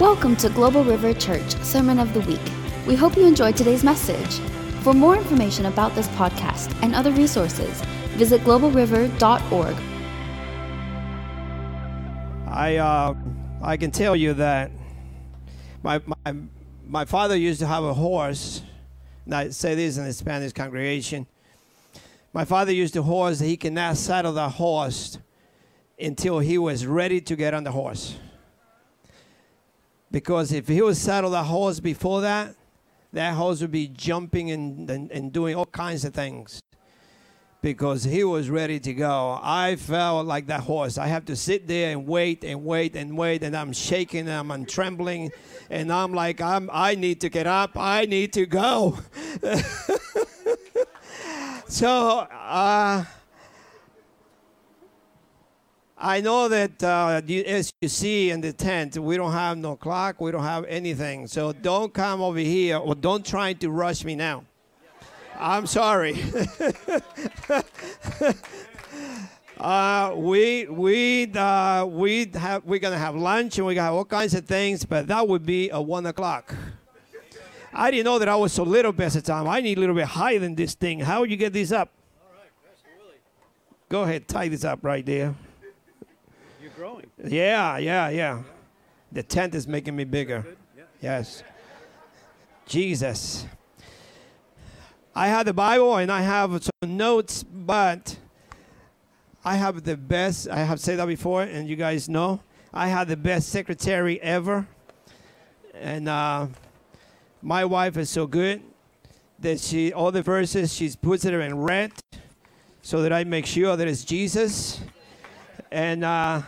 Welcome to Global River Church Sermon of the Week. We hope you enjoyed today's message. For more information about this podcast and other resources, visit globalriver.org. I uh, I can tell you that my, my my father used to have a horse. And I say this in the Spanish congregation. My father used a horse that he cannot saddle the horse until he was ready to get on the horse. Because if he was saddle the horse before that, that horse would be jumping and, and, and doing all kinds of things because he was ready to go. I felt like that horse. I have to sit there and wait and wait and wait, and I'm shaking and I'm trembling, and I'm like, I'm, I need to get up. I need to go. so, uh, I know that uh, as you see in the tent, we don't have no clock, we don't have anything. So don't come over here or don't try to rush me now. I'm sorry. uh, we we uh, we have we're gonna have lunch and we got all kinds of things, but that would be at one o'clock. I didn't know that I was so little best of time. I need a little bit higher than this thing. How would you get this up? Go ahead, tie this up right there. Growing. Yeah, yeah, yeah. The tent is making me bigger. Yes. Jesus. I have the Bible and I have some notes, but I have the best. I have said that before, and you guys know I have the best secretary ever. And uh, my wife is so good that she all the verses she puts it in red, so that I make sure that it's Jesus. And uh,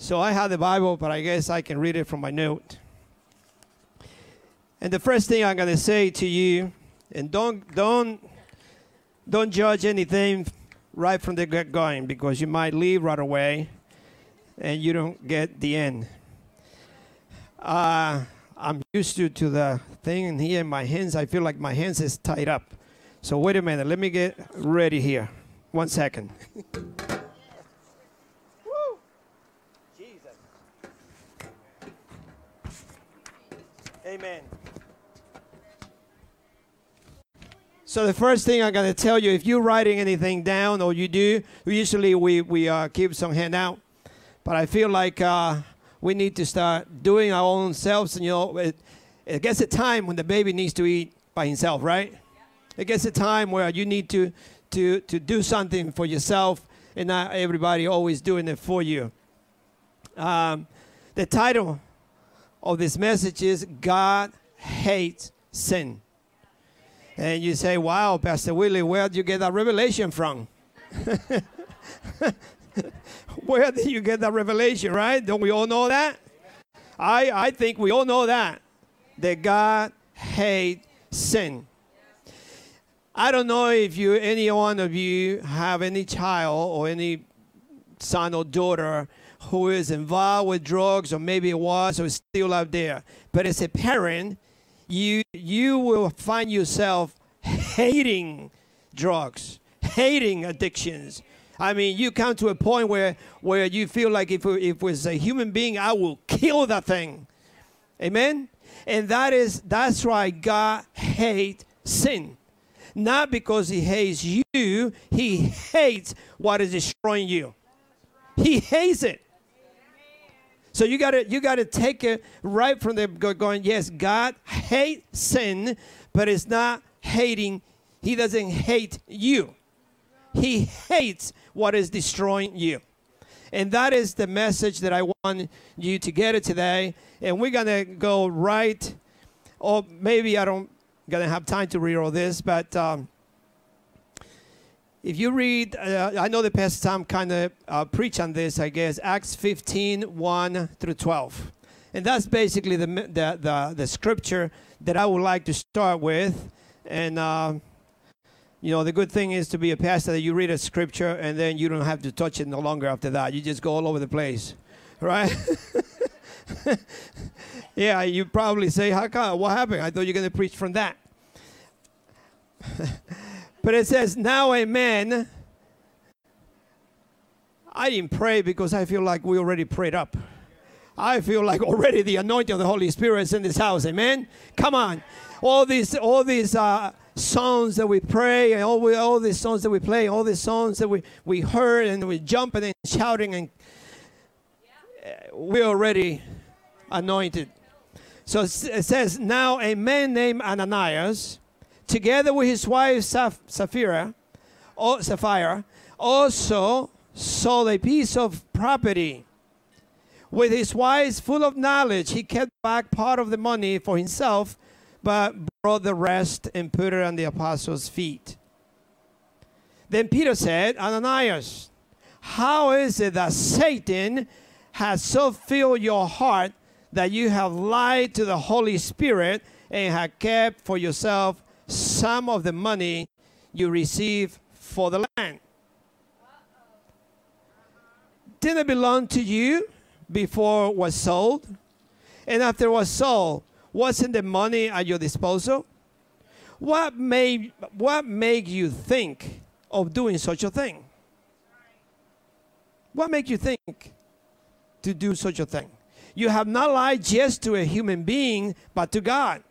so I have the Bible, but I guess I can read it from my note. And the first thing I'm going to say to you, and don't don't don't judge anything right from the get going because you might leave right away, and you don't get the end. Uh, I'm used to to the thing in here in my hands. I feel like my hands is tied up. So wait a minute. Let me get ready here. One second. Jesus. Amen. So the first thing I'm going to tell you, if you're writing anything down or you do, usually we, we uh, keep some handout. But I feel like uh, we need to start doing our own selves. And, you know, it, it gets a time when the baby needs to eat by himself, right? It gets a time where you need to, to, to do something for yourself and not everybody always doing it for you. Um, the title of this message is God Hates Sin. And you say, wow, Pastor Willie, where did you get that revelation from? where did you get that revelation, right? Don't we all know that? I, I think we all know that. That God hates sin. I don't know if you, any one of you, have any child or any son or daughter who is involved with drugs or maybe was or is still out there. But as a parent, you you will find yourself hating drugs, hating addictions. I mean, you come to a point where where you feel like if if it was a human being, I will kill that thing. Amen. And that is that's why God hates sin. Not because he hates you, he hates what is destroying you. He hates it. So you gotta you gotta take it right from the going. Yes, God hates sin, but it's not hating. He doesn't hate you. He hates what is destroying you. And that is the message that I want you to get it today. And we're gonna go right. Or maybe I don't gonna have time to read all this, but. Um, if you read, uh, I know the Pastor Tom kind of uh, preached on this, I guess, Acts 15, 1 through 12. And that's basically the, the, the, the scripture that I would like to start with. And, uh, you know, the good thing is to be a pastor that you read a scripture and then you don't have to touch it no longer after that. You just go all over the place, right? yeah, you probably say, how come? What happened? I thought you were going to preach from that. But it says, now a man. I didn't pray because I feel like we already prayed up. I feel like already the anointing of the Holy Spirit is in this house. Amen. Come on. All these, all these uh, songs that we pray, and all, we, all these songs that we play, all these songs that we, we heard, and we jumping and shouting, and uh, we're already anointed. So it says, Now a man named Ananias, together with his wife Saph- Sapphira, or Sapphira, also sold a piece of property. With his wife full of knowledge, he kept back part of the money for himself, but brought the rest and put it on the apostles' feet. Then Peter said, Ananias, how is it that Satan has so filled your heart that you have lied to the Holy Spirit and have kept for yourself some of the money you received for the land? Didn't it belong to you before it was sold? And after it was sold, wasn't the money at your disposal? What made what made you think of doing such a thing? What made you think to do such a thing? You have not lied just to a human being, but to God.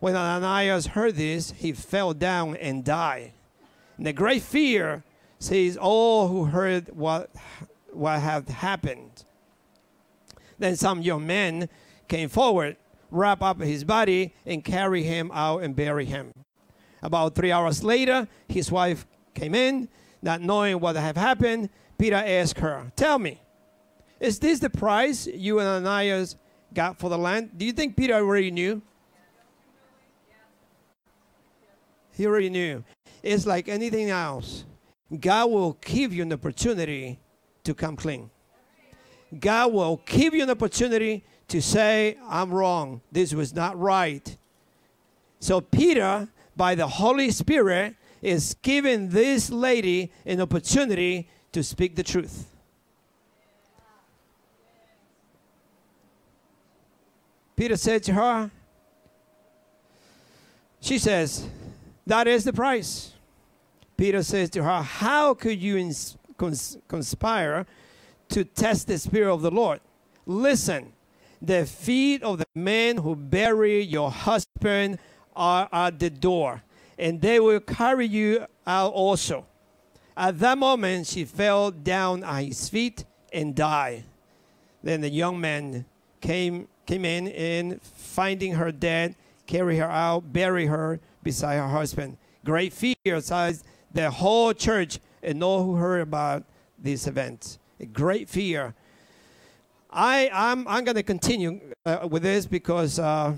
When Ananias heard this, he fell down and died. And the great fear says all who heard what what had happened. Then some young men came forward, wrap up his body, and carry him out and bury him. About three hours later, his wife came in, not knowing what had happened. Peter asked her, Tell me, is this the price you and Ananias got for the land? Do you think Peter already knew? He already knew. It's like anything else. God will give you an opportunity to come clean. God will give you an opportunity to say, I'm wrong. This was not right. So, Peter, by the Holy Spirit, is giving this lady an opportunity to speak the truth. Peter said to her, She says, That is the price. Peter says to her, How could you ins- cons- conspire to test the Spirit of the Lord? Listen, the feet of the men who bury your husband are at the door, and they will carry you out also. At that moment, she fell down at his feet and died. Then the young man came, came in and finding her dead, carry her out, bury her beside her husband. Great fear seized the whole church and all who heard about this event. A great fear. I, I'm, I'm going to continue uh, with this because uh,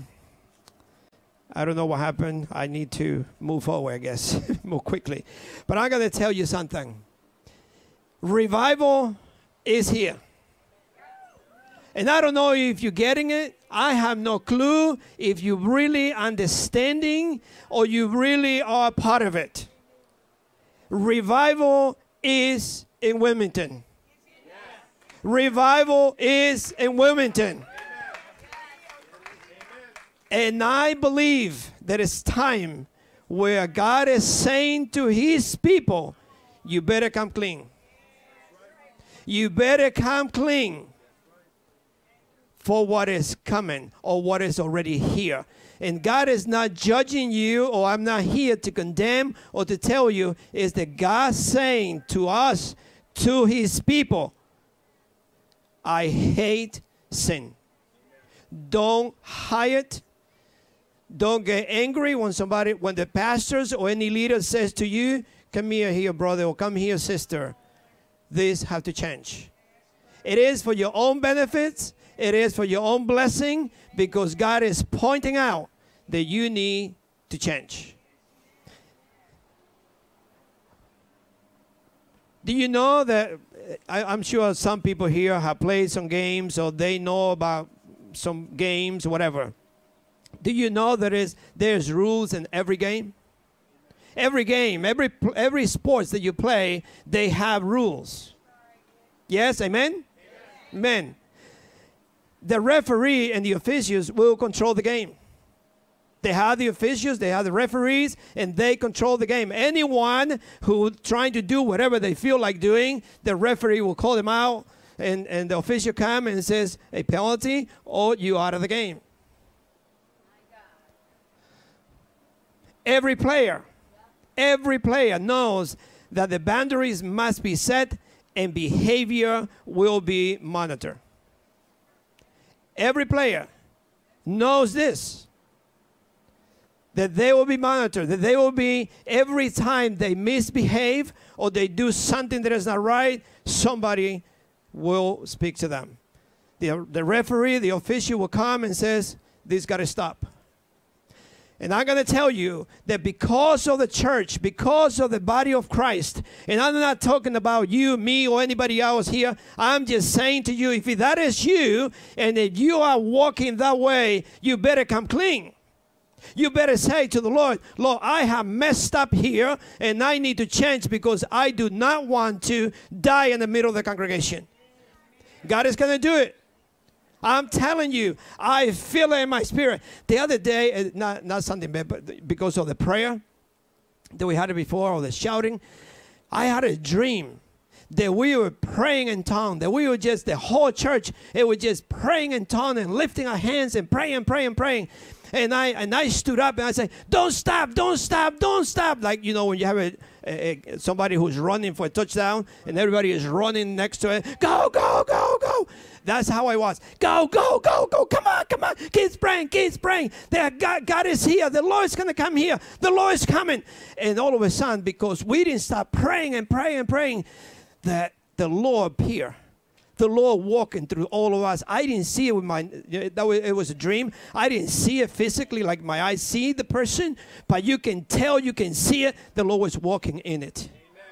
I don't know what happened. I need to move forward, I guess, more quickly. But I'm going to tell you something. Revival is here. And I don't know if you're getting it. I have no clue if you're really understanding or you really are part of it. Revival is in Wilmington. Revival is in Wilmington. And I believe that it's time where God is saying to his people, you better come clean. You better come clean for what is coming or what is already here. And God is not judging you, or I'm not here to condemn or to tell you, is that God saying to us, to his people, I hate sin. Don't hide it. Don't get angry when somebody, when the pastors or any leader says to you, come here, here, brother, or come here, sister. This have to change. It is for your own benefits. It is for your own blessing because God is pointing out that you need to change. Do you know that I, I'm sure some people here have played some games or they know about some games, whatever. Do you know there is there's rules in every game? Every game, every every sports that you play, they have rules. Yes, amen. Amen. The referee and the officials will control the game. They have the officials, they have the referees, and they control the game. Anyone who trying to do whatever they feel like doing, the referee will call them out and, and the official come and says a penalty or you out of the game. Every player, every player knows that the boundaries must be set and behavior will be monitored. Every player knows this that they will be monitored, that they will be every time they misbehave or they do something that is not right, somebody will speak to them. The, the referee, the official will come and says, this got to stop. And I'm going to tell you that because of the church, because of the body of Christ, and I'm not talking about you, me, or anybody else here, I'm just saying to you if that is you and if you are walking that way, you better come clean. You better say to the Lord, Lord, I have messed up here and I need to change because I do not want to die in the middle of the congregation. God is going to do it. I'm telling you, I feel it in my spirit. The other day, uh, not, not something bad, but because of the prayer that we had before, or the shouting, I had a dream that we were praying in tongues, that we were just, the whole church, it was just praying in tongues and lifting our hands and praying, praying, praying. And I and I stood up and I said, "Don't stop! Don't stop! Don't stop!" Like you know when you have a, a, a, somebody who's running for a touchdown and everybody is running next to it. Go! Go! Go! Go! That's how I was. Go, go, go, go. Come on, come on. Keep praying, keep praying. That God, God is here. The Lord is going to come here. The Lord is coming. And all of a sudden, because we didn't stop praying and praying and praying, that the Lord appeared the Lord walking through all of us. I didn't see it with my, that was, it was a dream. I didn't see it physically like my eyes see the person, but you can tell, you can see it. The Lord was walking in it. Amen.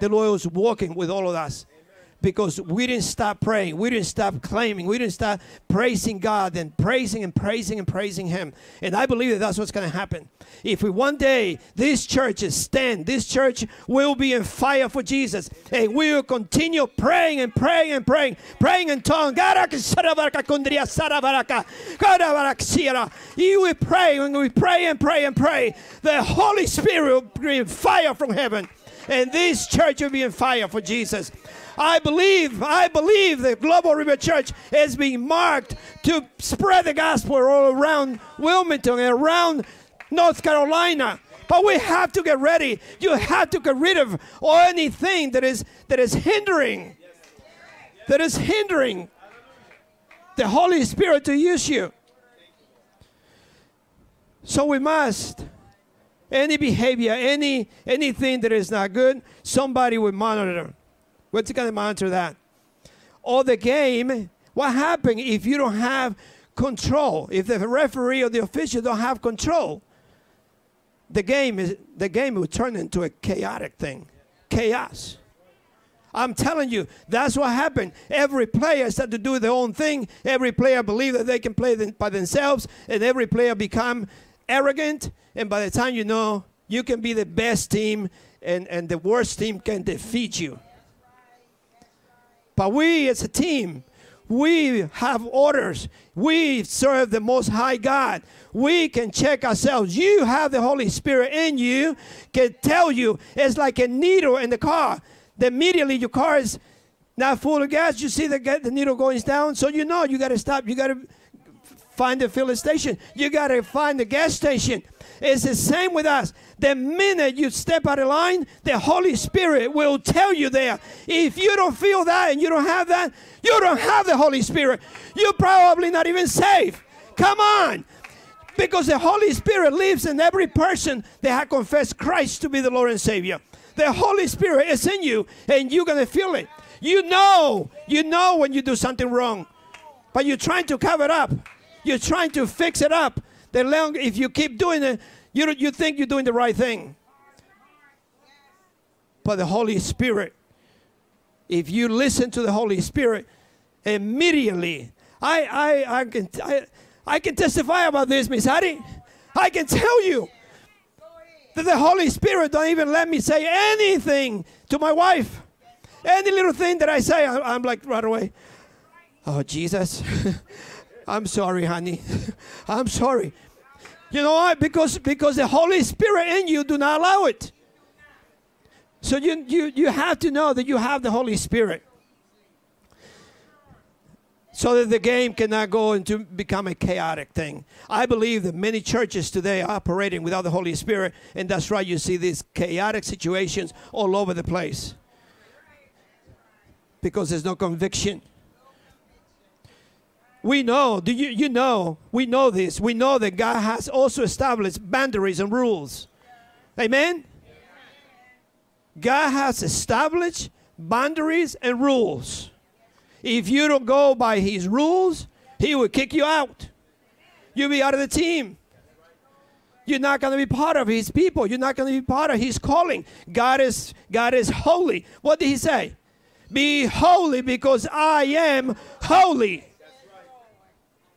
The Lord was walking with all of us because we didn't stop praying. We didn't stop claiming. We didn't stop praising God and praising and praising and praising Him. And I believe that that's what's going to happen. If we one day these churches stand, this church will be in fire for Jesus, and we will continue praying and praying and praying, praying in tongues. You will pray and we pray and pray and pray. The Holy Spirit will bring fire from heaven, and this church will be in fire for Jesus. I believe, I believe the Global River Church is being marked to spread the gospel all around Wilmington and around North Carolina. But we have to get ready. You have to get rid of anything that is that is hindering, that is hindering the Holy Spirit to use you. So we must any behavior, any anything that is not good, somebody will monitor. What's going to monitor that? Or the game, what happens if you don't have control? If the referee or the official don't have control, the game is the game will turn into a chaotic thing. Chaos. I'm telling you, that's what happened. Every player started to do their own thing. Every player believed that they can play by themselves, and every player become arrogant. And by the time you know, you can be the best team, and, and the worst team can defeat you. But we as a team, we have orders. We serve the Most High God. We can check ourselves. You have the Holy Spirit in you, can tell you it's like a needle in the car. That immediately your car is not full of gas. You see the, the needle going down, so you know you got to stop. You got to find the filling station. You got to find the gas station. It's the same with us. The minute you step out of line, the Holy Spirit will tell you there. If you don't feel that and you don't have that, you don't have the Holy Spirit. You're probably not even safe. Come on. Because the Holy Spirit lives in every person that has confessed Christ to be the Lord and Savior. The Holy Spirit is in you and you're going to feel it. You know, you know when you do something wrong, but you're trying to cover it up. You're trying to fix it up. The long, if you keep doing it, you, you think you're doing the right thing. But the Holy Spirit, if you listen to the Holy Spirit, immediately, I, I, I, can, I, I can testify about this, Miss Hattie. I can tell you that the Holy Spirit don't even let me say anything to my wife. Any little thing that I say, I'm like right away, oh, Jesus, I'm sorry, honey. I'm sorry. You know why? Because because the Holy Spirit in you do not allow it. So you you you have to know that you have the Holy Spirit. so that the game cannot go into become a chaotic thing. I believe that many churches today are operating without the Holy Spirit, and that's why you see these chaotic situations all over the place. Because there's no conviction. We know, do you you know, we know this. We know that God has also established boundaries and rules. Amen. God has established boundaries and rules. If you don't go by his rules, he will kick you out. You'll be out of the team. You're not going to be part of his people. You're not going to be part of his calling. God is God is holy. What did he say? Be holy because I am holy.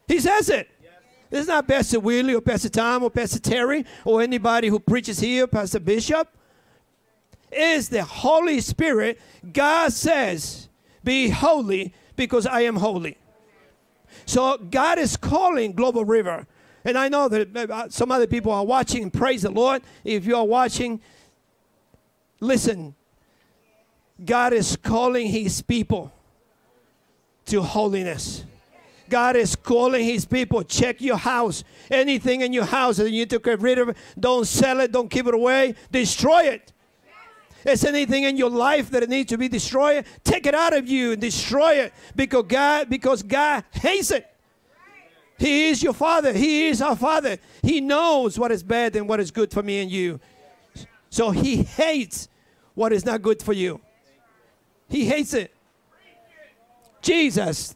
He says it. It's not Pastor Willie or Pastor Tom or Pastor Terry or anybody who preaches here, Pastor Bishop. It's the Holy Spirit. God says, Be holy because I am holy. So God is calling Global River. And I know that uh, some other people are watching. Praise the Lord. If you are watching, listen. God is calling his people to holiness. God is calling his people. Check your house. Anything in your house that you need to get rid of, don't sell it, don't keep it away, destroy it. Is anything in your life that needs to be destroyed? Take it out of you and destroy it because God, because God hates it. He is your father. He is our father. He knows what is bad and what is good for me and you. So he hates what is not good for you. He hates it. Jesus.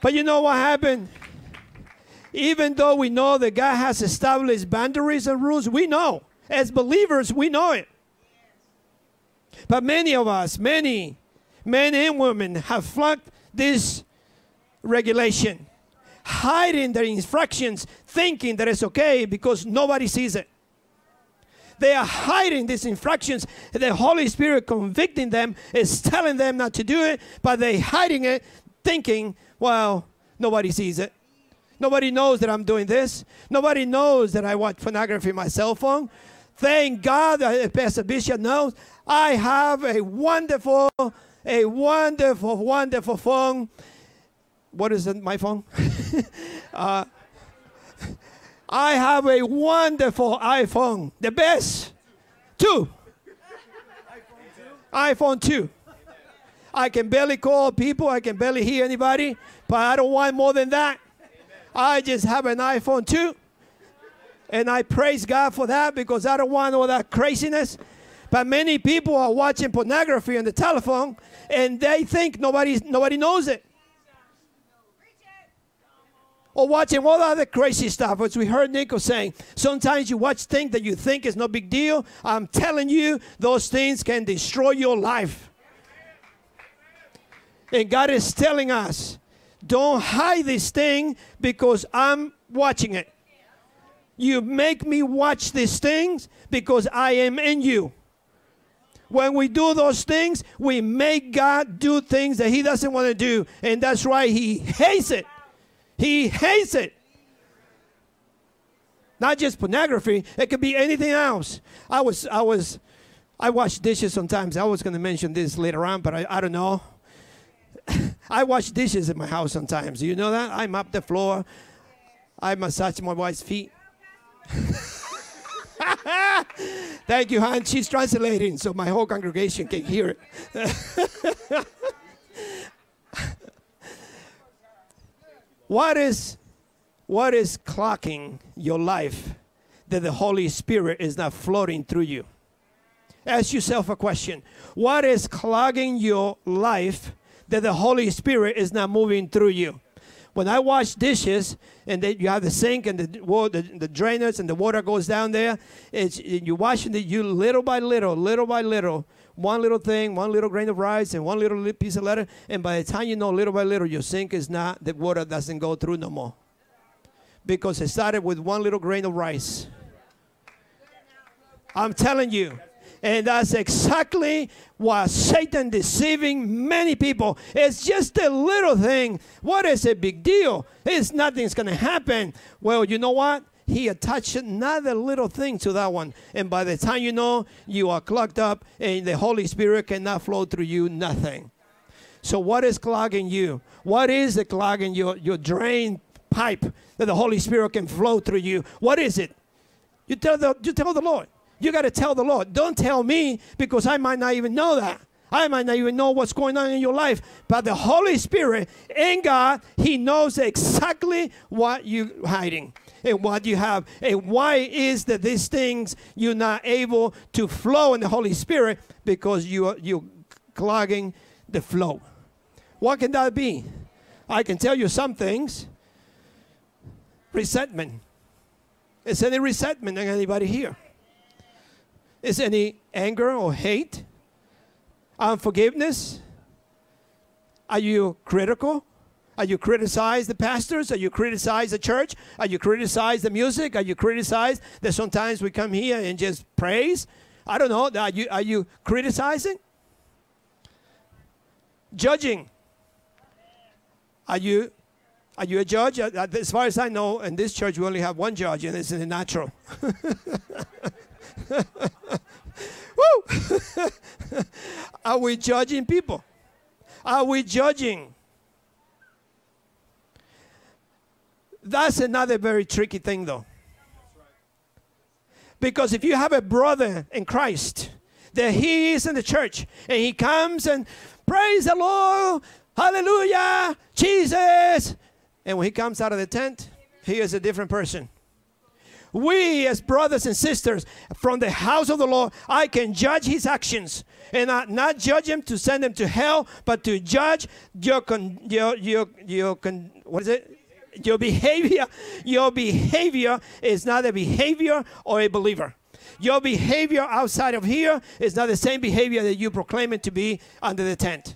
But you know what happened? Even though we know that God has established boundaries and rules, we know. As believers, we know it. But many of us, many men and women, have flunked this regulation, hiding their infractions, thinking that it's okay because nobody sees it. They are hiding these infractions. The Holy Spirit convicting them is telling them not to do it, but they're hiding it, thinking, well, nobody sees it. Nobody knows that I'm doing this. Nobody knows that I watch pornography on my cell phone. Thank God that Pastor Bishop knows I have a wonderful, a wonderful, wonderful phone. What is it, my phone? uh, I have a wonderful iPhone, the best. Two. iPhone 2. I can barely call people, I can barely hear anybody, but I don't want more than that. I just have an iPhone 2. And I praise God for that because I don't want all that craziness. But many people are watching pornography on the telephone and they think nobody, nobody knows it. Or watching all the other crazy stuff, as we heard Nico saying. Sometimes you watch things that you think is no big deal. I'm telling you, those things can destroy your life. And God is telling us, don't hide this thing because I'm watching it. You make me watch these things because I am in you. When we do those things, we make God do things that He doesn't want to do. And that's why He hates it. He hates it. Not just pornography, it could be anything else. I was, I was, I wash dishes sometimes. I was going to mention this later on, but I, I don't know. I wash dishes in my house sometimes. You know that? I mop the floor. I massage my wife's feet. Thank you, Han. She's translating so my whole congregation can hear it. what is what is clocking your life that the Holy Spirit is not floating through you? Ask yourself a question. What is clogging your life that the Holy Spirit is not moving through you? When I wash dishes and you have the sink and the, water, the, the drainers and the water goes down there, it's, you're washing it, you little by little, little by little, one little thing, one little grain of rice and one little piece of letter, and by the time you know, little by little, your sink is not, the water doesn't go through no more. Because it started with one little grain of rice. I'm telling you. And that's exactly what Satan deceiving many people. It's just a little thing. What is a big deal? It's nothing's gonna happen. Well, you know what? He attached another little thing to that one. And by the time you know, you are clogged up and the Holy Spirit cannot flow through you, nothing. So, what is clogging you? What is it clogging your, your drain pipe that the Holy Spirit can flow through you? What is it? You tell the, you tell the Lord. You got to tell the Lord. Don't tell me because I might not even know that. I might not even know what's going on in your life. But the Holy Spirit in God, He knows exactly what you're hiding and what you have. And why is that these things you're not able to flow in the Holy Spirit? Because you are you're clogging the flow. What can that be? I can tell you some things. Resentment. Is any resentment in anybody here? Is any anger or hate? Unforgiveness? Are you critical? Are you criticize the pastors? Are you criticize the church? Are you criticize the music? Are you criticize that sometimes we come here and just praise? I don't know. Are you are you criticizing? Judging. Are you are you a judge? Uh, As far as I know, in this church we only have one judge, and it's in the natural. Woo! Are we judging people? Are we judging? That's another very tricky thing, though. Because if you have a brother in Christ, that he is in the church and he comes and praise the Lord, hallelujah, Jesus, and when he comes out of the tent, he is a different person. We, as brothers and sisters from the house of the Lord, I can judge his actions and not, not judge him to send him to hell, but to judge your, con, your, your, your con, what is it? Your behavior. Your behavior is not a behavior or a believer. Your behavior outside of here is not the same behavior that you proclaim it to be under the tent.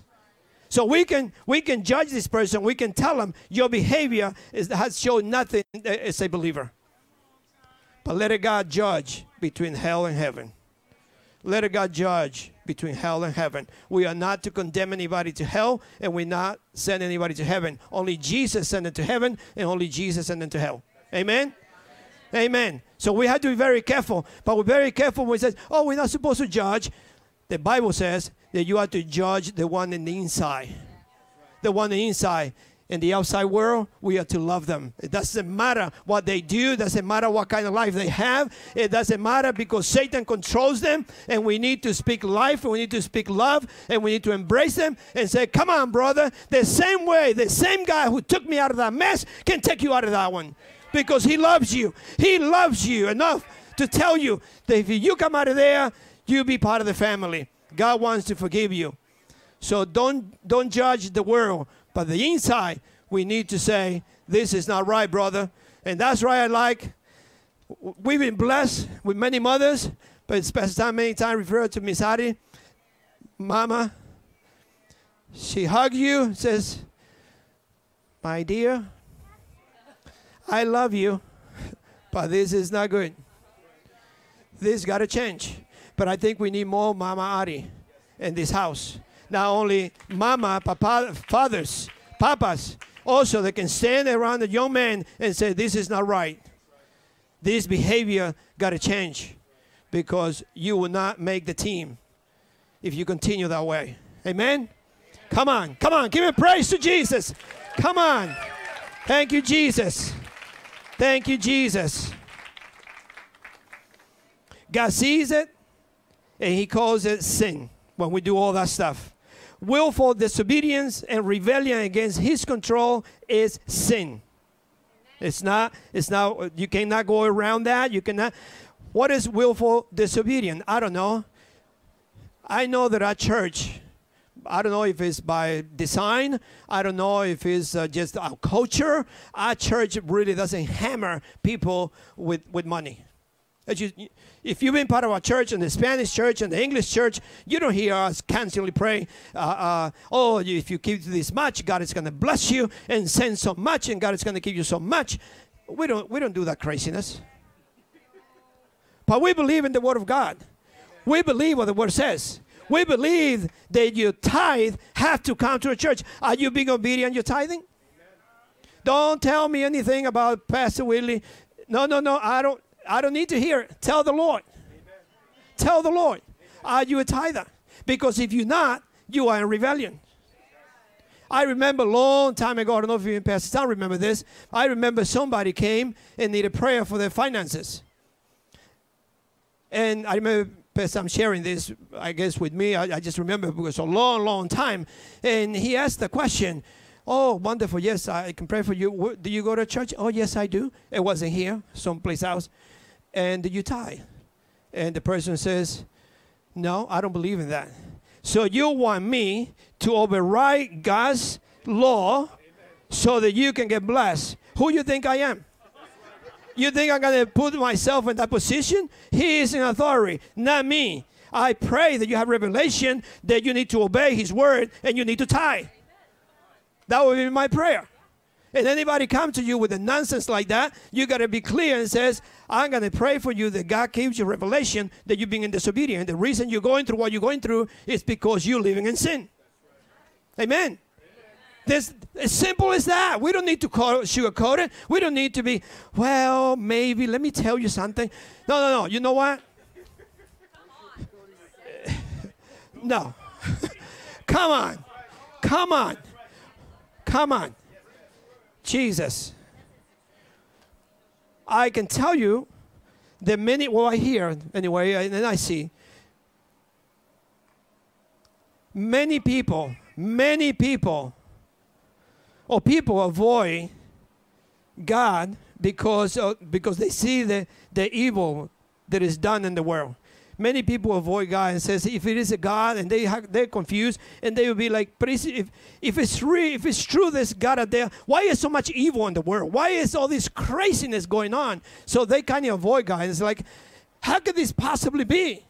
So we can we can judge this person. We can tell him your behavior is, has shown nothing as a believer. But let a God judge between hell and heaven. Let a God judge between hell and heaven. We are not to condemn anybody to hell, and we're not send anybody to heaven. Only Jesus sent them to heaven, and only Jesus sent them to hell. Amen. Amen. So we have to be very careful. But we're very careful when we say, "Oh, we're not supposed to judge." The Bible says that you are to judge the one in the inside. The one in the inside. In the outside world, we are to love them. It doesn't matter what they do, it doesn't matter what kind of life they have. It doesn't matter because Satan controls them, and we need to speak life, and we need to speak love, and we need to embrace them and say, Come on, brother. The same way, the same guy who took me out of that mess can take you out of that one because he loves you. He loves you enough to tell you that if you come out of there, you'll be part of the family. God wants to forgive you. So don't don't judge the world, but the inside we need to say this is not right, brother. And that's right. I like. We've been blessed with many mothers, but best time many times refer to Miss Hattie, Mama. She hugs you, says, "My dear, I love you, but this is not good. This got to change." But I think we need more Mama Ari in this house. Not only Mama, Papa, fathers, Papas, also they can stand around the young man and say, This is not right. This behavior got to change because you will not make the team if you continue that way. Amen? Come on, come on, give me praise to Jesus. Come on. Thank you, Jesus. Thank you, Jesus. God sees it and he calls it sin when we do all that stuff. Willful disobedience and rebellion against his control is sin. It's not, it's not, you cannot go around that. You cannot. What is willful disobedience? I don't know. I know that our church, I don't know if it's by design, I don't know if it's uh, just our culture. Our church really doesn't hammer people with, with money. If you've been part of our church and the Spanish church and the English church, you don't hear us constantly pray, uh, uh, oh, if you give this much, God is going to bless you and send so much, and God is going to give you so much. We don't, we don't do that craziness. But we believe in the Word of God. We believe what the Word says. We believe that your tithe have to come to a church. Are you being obedient in your tithing? Don't tell me anything about Pastor Willie. No, no, no. I don't. I don't need to hear it. Tell the Lord. Amen. Tell the Lord. Are you a tither? Because if you're not, you are in rebellion. I remember a long time ago, I don't know if you and Pastor Tom remember this. I remember somebody came and needed prayer for their finances. And I remember Pastor I'm sharing this, I guess, with me. I, I just remember because a long, long time. And he asked the question, Oh, wonderful. Yes, I can pray for you. Do you go to church? Oh, yes, I do. It wasn't here, someplace else. And you tithe? And the person says, No, I don't believe in that. So you want me to override God's law so that you can get blessed. Who you think I am? You think I'm going to put myself in that position? He is in authority, not me. I pray that you have revelation that you need to obey his word and you need to tie. That would be my prayer. And anybody come to you with a nonsense like that, you got to be clear and says, I'm going to pray for you that God gives you revelation that you're being disobedient. The reason you're going through what you're going through is because you're living in sin. Amen. This as simple as that. We don't need to call, sugarcoat it. We don't need to be, well, maybe. Let me tell you something. No, no, no. You know what? no. Come on. Come on. Come on. Jesus. I can tell you that many, well, I hear anyway, and then I see many people, many people, or people avoid God because, uh, because they see the, the evil that is done in the world many people avoid God and says if it is a God and they have, they're confused and they will be like, but if, if it's real, if it's true, there's God out there. Why is so much evil in the world? Why is all this craziness going on? So they kind of avoid God. And It's like, how could this possibly be?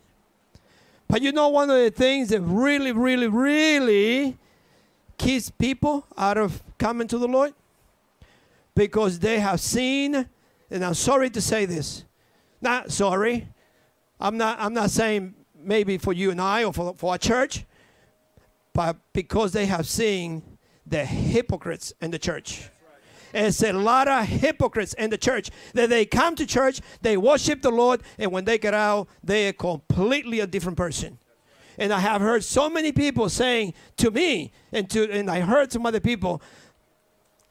But you know, one of the things that really, really, really keeps people out of coming to the Lord because they have seen, and I'm sorry to say this, not sorry, I'm not, I'm not saying maybe for you and I or for, for our church, but because they have seen the hypocrites in the church. It's a lot of hypocrites in the church that they come to church, they worship the Lord, and when they get out, they are completely a different person. And I have heard so many people saying to me, and to and I heard some other people,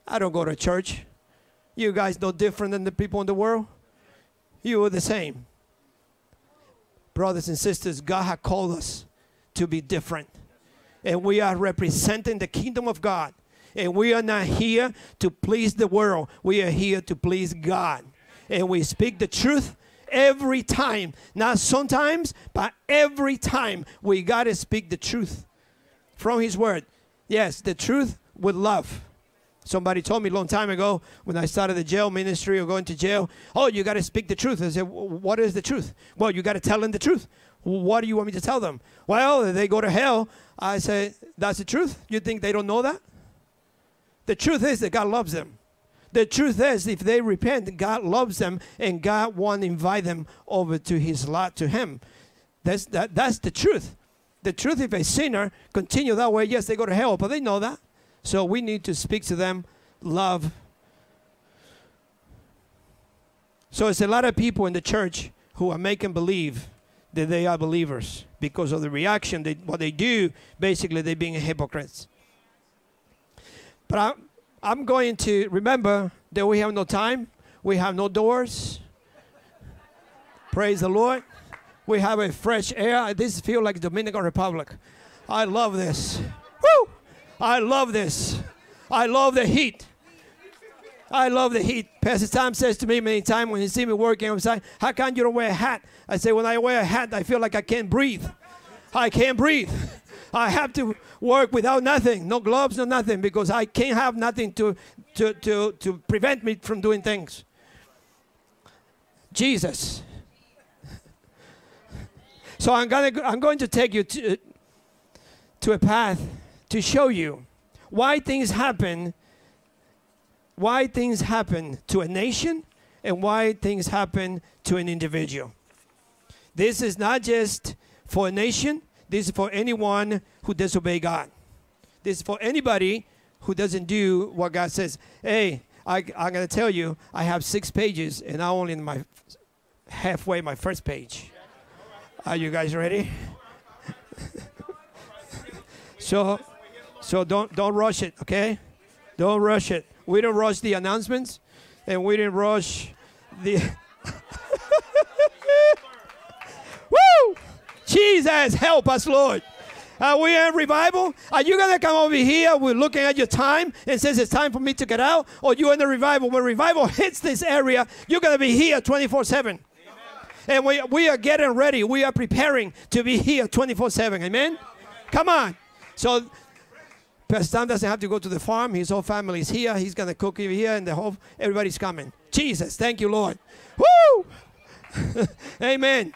I don't go to church. You guys no different than the people in the world. You are the same brothers and sisters, God has called us to be different. And we are representing the kingdom of God. And we are not here to please the world, we are here to please God. And we speak the truth every time. Not sometimes, but every time we got to speak the truth from His Word. Yes, the truth with love. Somebody told me a long time ago when I started the jail ministry or going to jail, oh, you got to speak the truth. I said, what is the truth? Well, you got to tell them the truth. What do you want me to tell them? Well, they go to hell. I say, that's the truth. You think they don't know that? The truth is that God loves them. The truth is, if they repent, God loves them, and God want to invite them over to His lot to Him. That's that, That's the truth. The truth, if a sinner continue that way, yes, they go to hell, but they know that. So we need to speak to them love. So it's a lot of people in the church who are making believe that they are believers because of the reaction, that what they do, basically they're being hypocrites. But I, I'm going to remember that we have no time, we have no doors. Praise the Lord. We have a fresh air. This feels like Dominican Republic. I love this. Woo! I love this. I love the heat. I love the heat. Pastor Tom says to me many times when he see me working outside, how come you don't wear a hat? I say, when I wear a hat, I feel like I can't breathe. I can't breathe. I have to work without nothing, no gloves, no nothing, because I can't have nothing to, to, to, to prevent me from doing things. Jesus. So I'm, gonna, I'm going to take you to, to a path to show you why things happen why things happen to a nation and why things happen to an individual. This is not just for a nation, this is for anyone who disobey God. This is for anybody who doesn't do what God says. Hey, I, I'm going to tell you, I have six pages and I'm only in my halfway my first page. Are you guys ready? so So don't don't rush it, okay? Don't rush it. We don't rush the announcements, and we didn't rush the. Woo! Jesus, help us, Lord. Are we in revival? Are you gonna come over here? We're looking at your time and says it's time for me to get out, or you in the revival? When revival hits this area, you're gonna be here 24/7. And we, we are getting ready. We are preparing to be here 24 7. Amen? Come on. So, Pastor doesn't have to go to the farm. His whole family is here. He's going to cook here, and the whole everybody's coming. Jesus, thank you, Lord. Woo! Amen.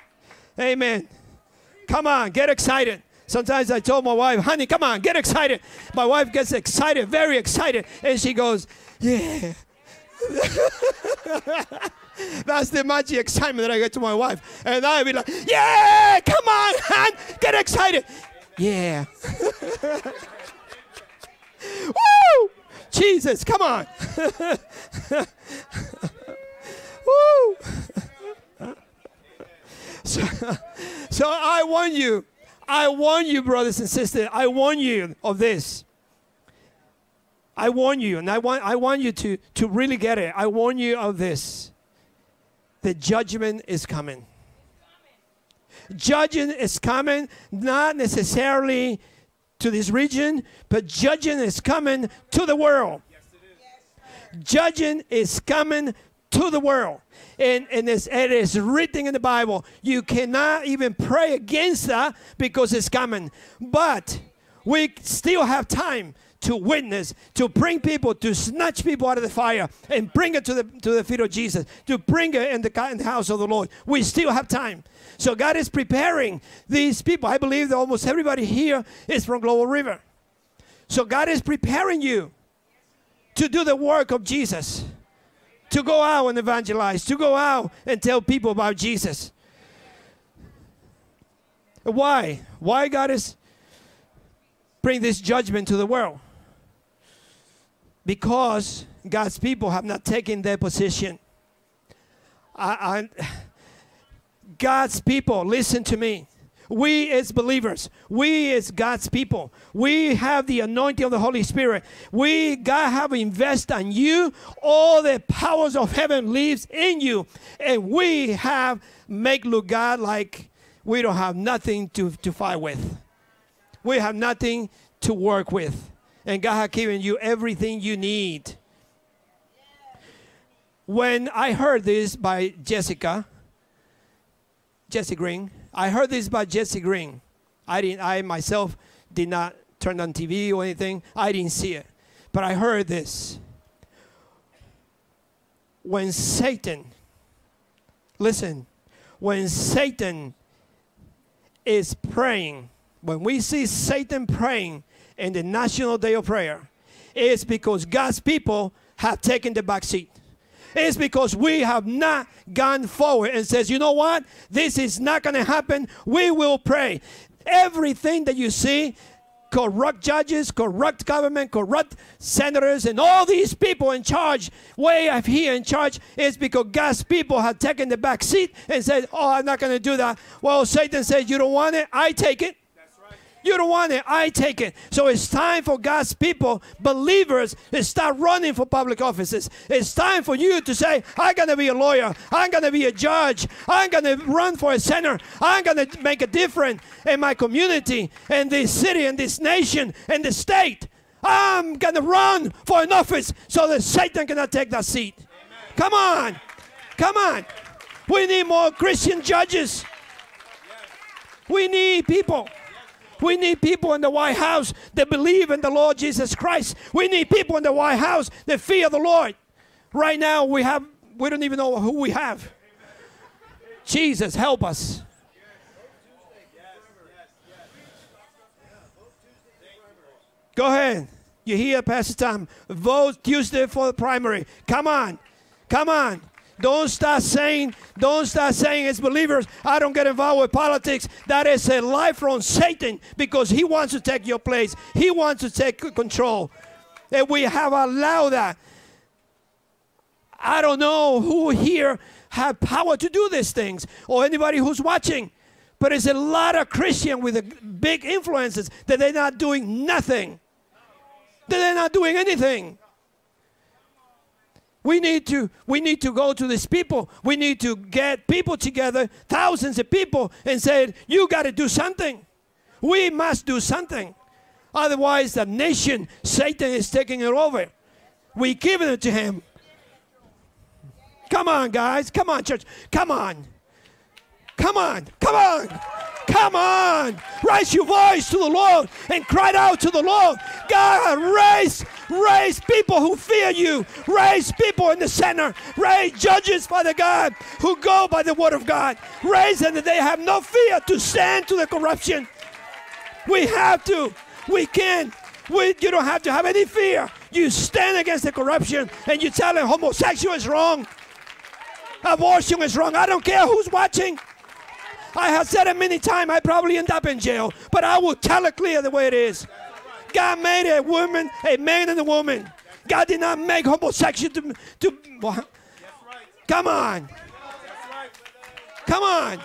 Amen. Come on, get excited. Sometimes I told my wife, honey, come on, get excited. My wife gets excited, very excited, and she goes, yeah. That's the magic excitement that I get to my wife. And I'll be like, yeah, come on, hon, get excited. Yeah. Jesus, come on. Woo! So, so I warn you, I warn you, brothers and sisters, I warn you of this. I warn you, and I want, I want you to, to really get it. I warn you of this. The judgment is coming. Judging is coming, not necessarily to this region, but judging is coming to the world. Judging is coming to the world. And, and it's, it is written in the Bible. You cannot even pray against that because it's coming. But we still have time to witness, to bring people, to snatch people out of the fire and bring it to the, to the feet of Jesus, to bring it in the, in the house of the Lord. We still have time. So God is preparing these people. I believe that almost everybody here is from Global River. So God is preparing you to do the work of Jesus, to go out and evangelize, to go out and tell people about Jesus. Why? Why God is bring this judgment to the world? Because God's people have not taken their position. I, I, God's people, listen to me. We as believers, we as God's people, we have the anointing of the Holy Spirit. We God have invested in you. All the powers of heaven lives in you, and we have make look God like we don't have nothing to, to fight with. We have nothing to work with, and God has given you everything you need. When I heard this by Jessica, Jesse Green. I heard this by Jesse Green. I didn't. I myself did not turn on TV or anything. I didn't see it, but I heard this. When Satan, listen, when Satan is praying, when we see Satan praying in the National Day of Prayer, it's because God's people have taken the back seat. It's because we have not gone forward and says, you know what? This is not going to happen. We will pray. Everything that you see, corrupt judges, corrupt government, corrupt senators, and all these people in charge, way up here in charge, is because God's people have taken the back seat and said, Oh, I'm not going to do that. Well, Satan says, You don't want it? I take it. You don't want it. I take it. So it's time for God's people, believers, to start running for public offices. It's time for you to say, I'm going to be a lawyer. I'm going to be a judge. I'm going to run for a senator. I'm going to make a difference in my community, in this city, in this nation, in the state. I'm going to run for an office so that Satan cannot take that seat. Amen. Come on. Come on. We need more Christian judges. We need people. We need people in the White House that believe in the Lord Jesus Christ. We need people in the White House that fear the Lord. Right now, we have we don't even know who we have. Jesus, help us. Go ahead. You hear Pastor Tom. Vote Tuesday for the primary. Come on. Come on. Don't start saying, don't start saying as believers, I don't get involved with politics. That is a lie from Satan because he wants to take your place. He wants to take control. And we have allowed that. I don't know who here have power to do these things or anybody who's watching. But it's a lot of Christian with big influences that they're not doing nothing. that they're not doing anything. We need to we need to go to these people. We need to get people together, thousands of people, and say, you got to do something. We must do something. Otherwise, the nation, Satan is taking it over. We giving it to him. Come on, guys. Come on, church. Come on. Come on. Come on. Come on. Raise your voice to the Lord and cry out to the Lord. God, raise, raise people who fear you. Raise people in the center. Raise judges, Father God, who go by the word of God. Raise them that they have no fear to stand to the corruption. We have to. We can. We, you don't have to have any fear. You stand against the corruption and you tell them homosexual is wrong. Abortion is wrong. I don't care who's watching. I have said it many times. I probably end up in jail, but I will tell it clear the way it is. God made a woman, a man and a woman. God did not make homosexual to, to? Come on. Come on.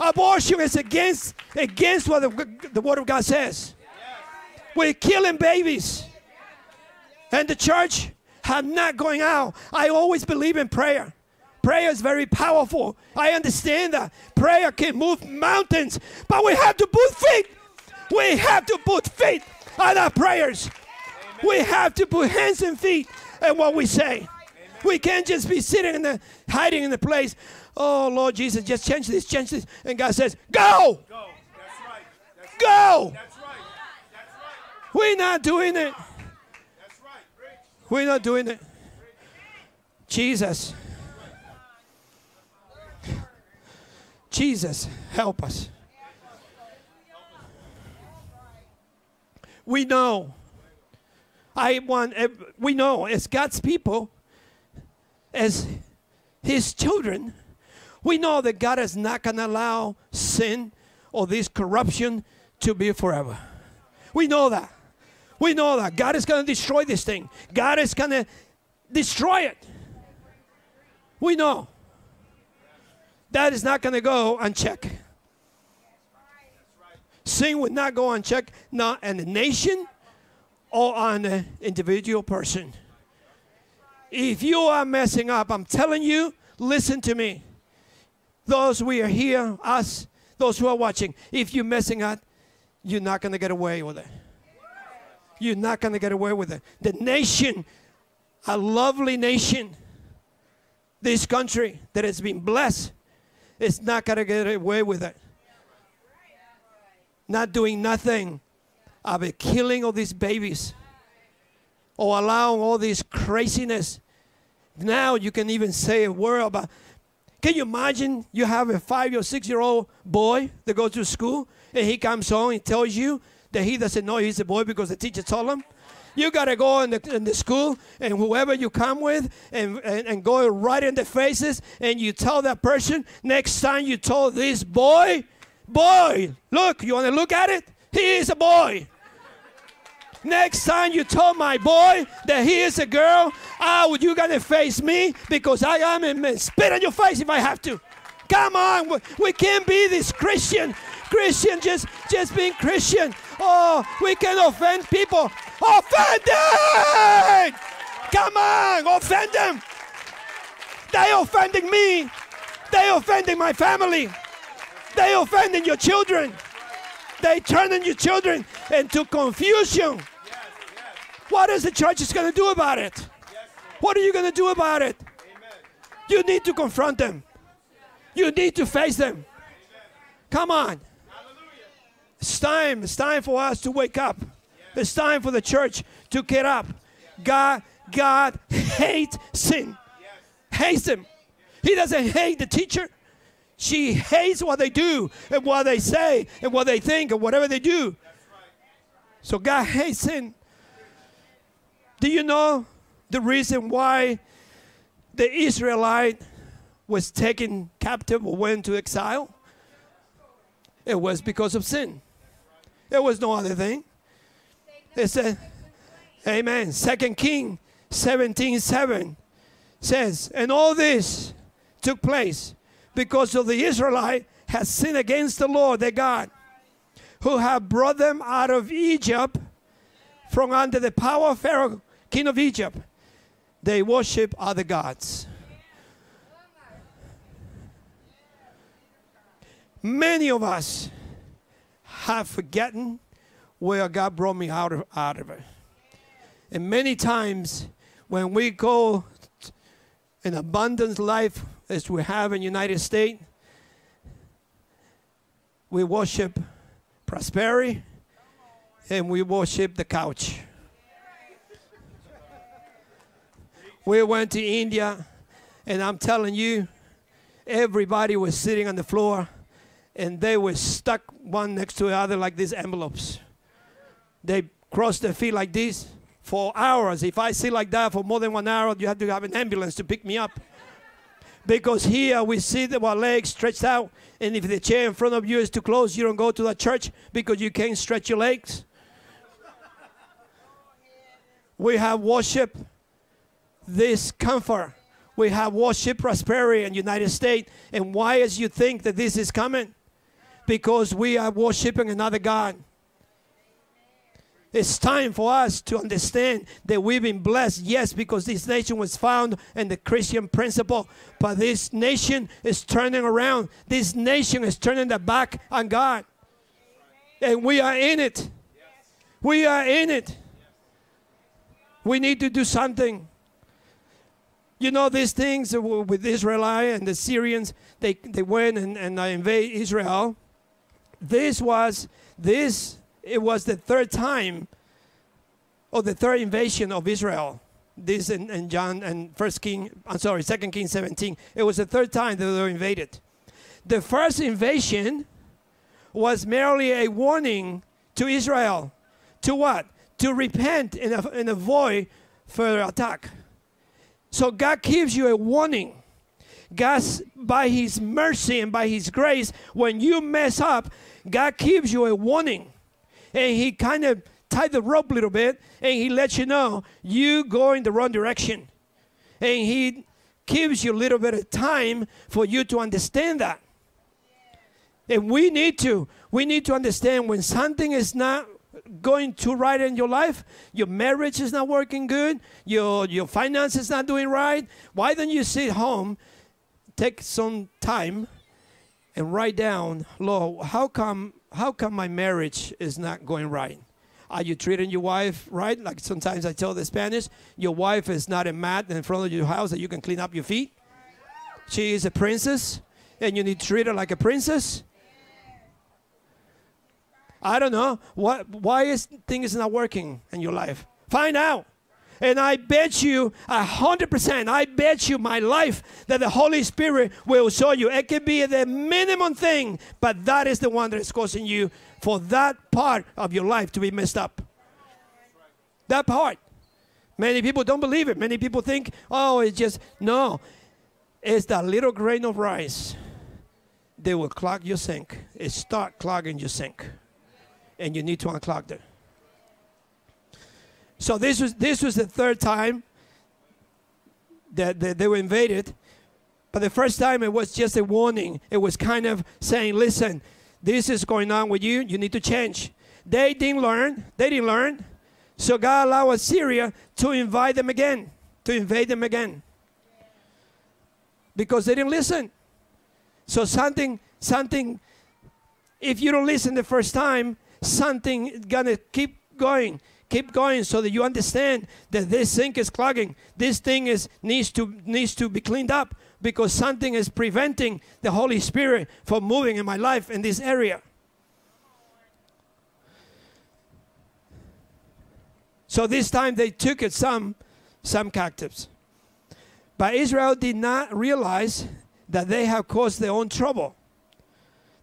Abortion is against against what the, the word of God says. We're killing babies. And the church have not going out. I always believe in prayer. Prayer is very powerful. I understand that. Prayer can move mountains, but we have to put faith. We have to put faith on our prayers. We have to put hands and feet in what we say. We can't just be sitting in the hiding in the place. Oh Lord Jesus, just change this, change this. And God says, Go! Go. That's right. That's. Go! That's right. That's right. We're not doing it. That's right. Preach. We're not doing it. Jesus. Jesus, help us. We know. I want, we know as God's people, as His children, we know that God is not going to allow sin or this corruption to be forever. We know that. We know that. God is going to destroy this thing, God is going to destroy it. We know. That is not going to go unchecked. Sin would not go unchecked, not on the nation or on the individual person. If you are messing up, I'm telling you, listen to me. Those we are here, us, those who are watching, if you're messing up, you're not going to get away with it. You're not going to get away with it. The nation, a lovely nation, this country that has been blessed, is not going to get away with it. Not doing nothing of the killing all these babies or allowing all this craziness. Now you can even say a word about. Can you imagine you have a five or six year old boy that goes to school and he comes home and tells you that he doesn't know he's a boy because the teacher told him? You got to go in the, in the school and whoever you come with and, and, and go right in the faces and you tell that person, next time you told this boy, boy, look, you want to look at it? He is a boy. Next time you tell my boy that he is a girl, oh, you gonna face me because I am a man. spit on your face if I have to. Come on, we, we can't be this Christian, Christian just just being Christian. Oh, we can offend people. Offend them! Come on, offend them. They offending me. They offending my family. They offending your children. They turning your children into confusion. What is the church is going to do about it? What are you going to do about it? You need to confront them. You need to face them. Come on. It's time. It's time for us to wake up. It's time for the church to get up. God, God hates sin. Hates him. He doesn't hate the teacher. She hates what they do and what they say and what they think and whatever they do. So God hates sin. Do you know the reason why the Israelite was taken captive or went to exile? It was because of sin. It was no other thing. It said, Amen. Second King 17 7 says, And all this took place because of the Israelite has sinned against the Lord their God, who have brought them out of Egypt from under the power of Pharaoh, king of Egypt, they worship other gods. Many of us have forgotten where God brought me out of, out of it. And many times when we go an abundant life as we have in United States, we worship prosperity and we worship the couch. We went to India and I'm telling you, everybody was sitting on the floor and they were stuck one next to the other like these envelopes. They crossed their feet like this for hours. If I sit like that for more than one hour, you have to have an ambulance to pick me up. Because here we sit our legs stretched out, and if the chair in front of you is too close, you don't go to the church because you can't stretch your legs. We have worship this comfort. We have worship prosperity in United States. And why is you think that this is coming? Because we are worshiping another God. It's time for us to understand that we've been blessed, yes, because this nation was found in the Christian principle, but this nation is turning around. This nation is turning their back on God. And we are in it. We are in it. We need to do something. You know, these things with Israel and the Syrians, they, they went and, and invade Israel. This was, this it was the third time or the third invasion of Israel. This in, in John and First King, I'm sorry, Second King 17. It was the third time that they were invaded. The first invasion was merely a warning to Israel to what? To repent and, and avoid further attack. So God gives you a warning. God, by His mercy and by His grace, when you mess up, God gives you a warning and he kind of tied the rope a little bit and he lets you know you go in the wrong direction. And he gives you a little bit of time for you to understand that. And we need to. We need to understand when something is not going too right in your life, your marriage is not working good, your your finances not doing right. Why don't you sit home, take some time, and write down, Lord, how come how come my marriage is not going right? Are you treating your wife right? Like sometimes I tell the Spanish, your wife is not a mat in front of your house that you can clean up your feet. She is a princess, and you need to treat her like a princess. I don't know what why is things not working in your life. Find out. And I bet you a hundred percent, I bet you my life that the Holy Spirit will show you. It can be the minimum thing, but that is the one that is causing you for that part of your life to be messed up. That part. Many people don't believe it. Many people think, oh, it's just, no. It's that little grain of rice. They will clog your sink. It start clogging your sink. And you need to unclog it. So this was this was the third time that, that they were invaded. But the first time it was just a warning. It was kind of saying, listen, this is going on with you. You need to change. They didn't learn. They didn't learn. So God allowed Assyria to invite them again, to invade them again. Because they didn't listen. So something, something, if you don't listen the first time, something gonna keep going keep going so that you understand that this sink is clogging. This thing is needs to needs to be cleaned up because something is preventing the Holy Spirit from moving in my life in this area. So this time they took it some some captives. But Israel did not realize that they have caused their own trouble.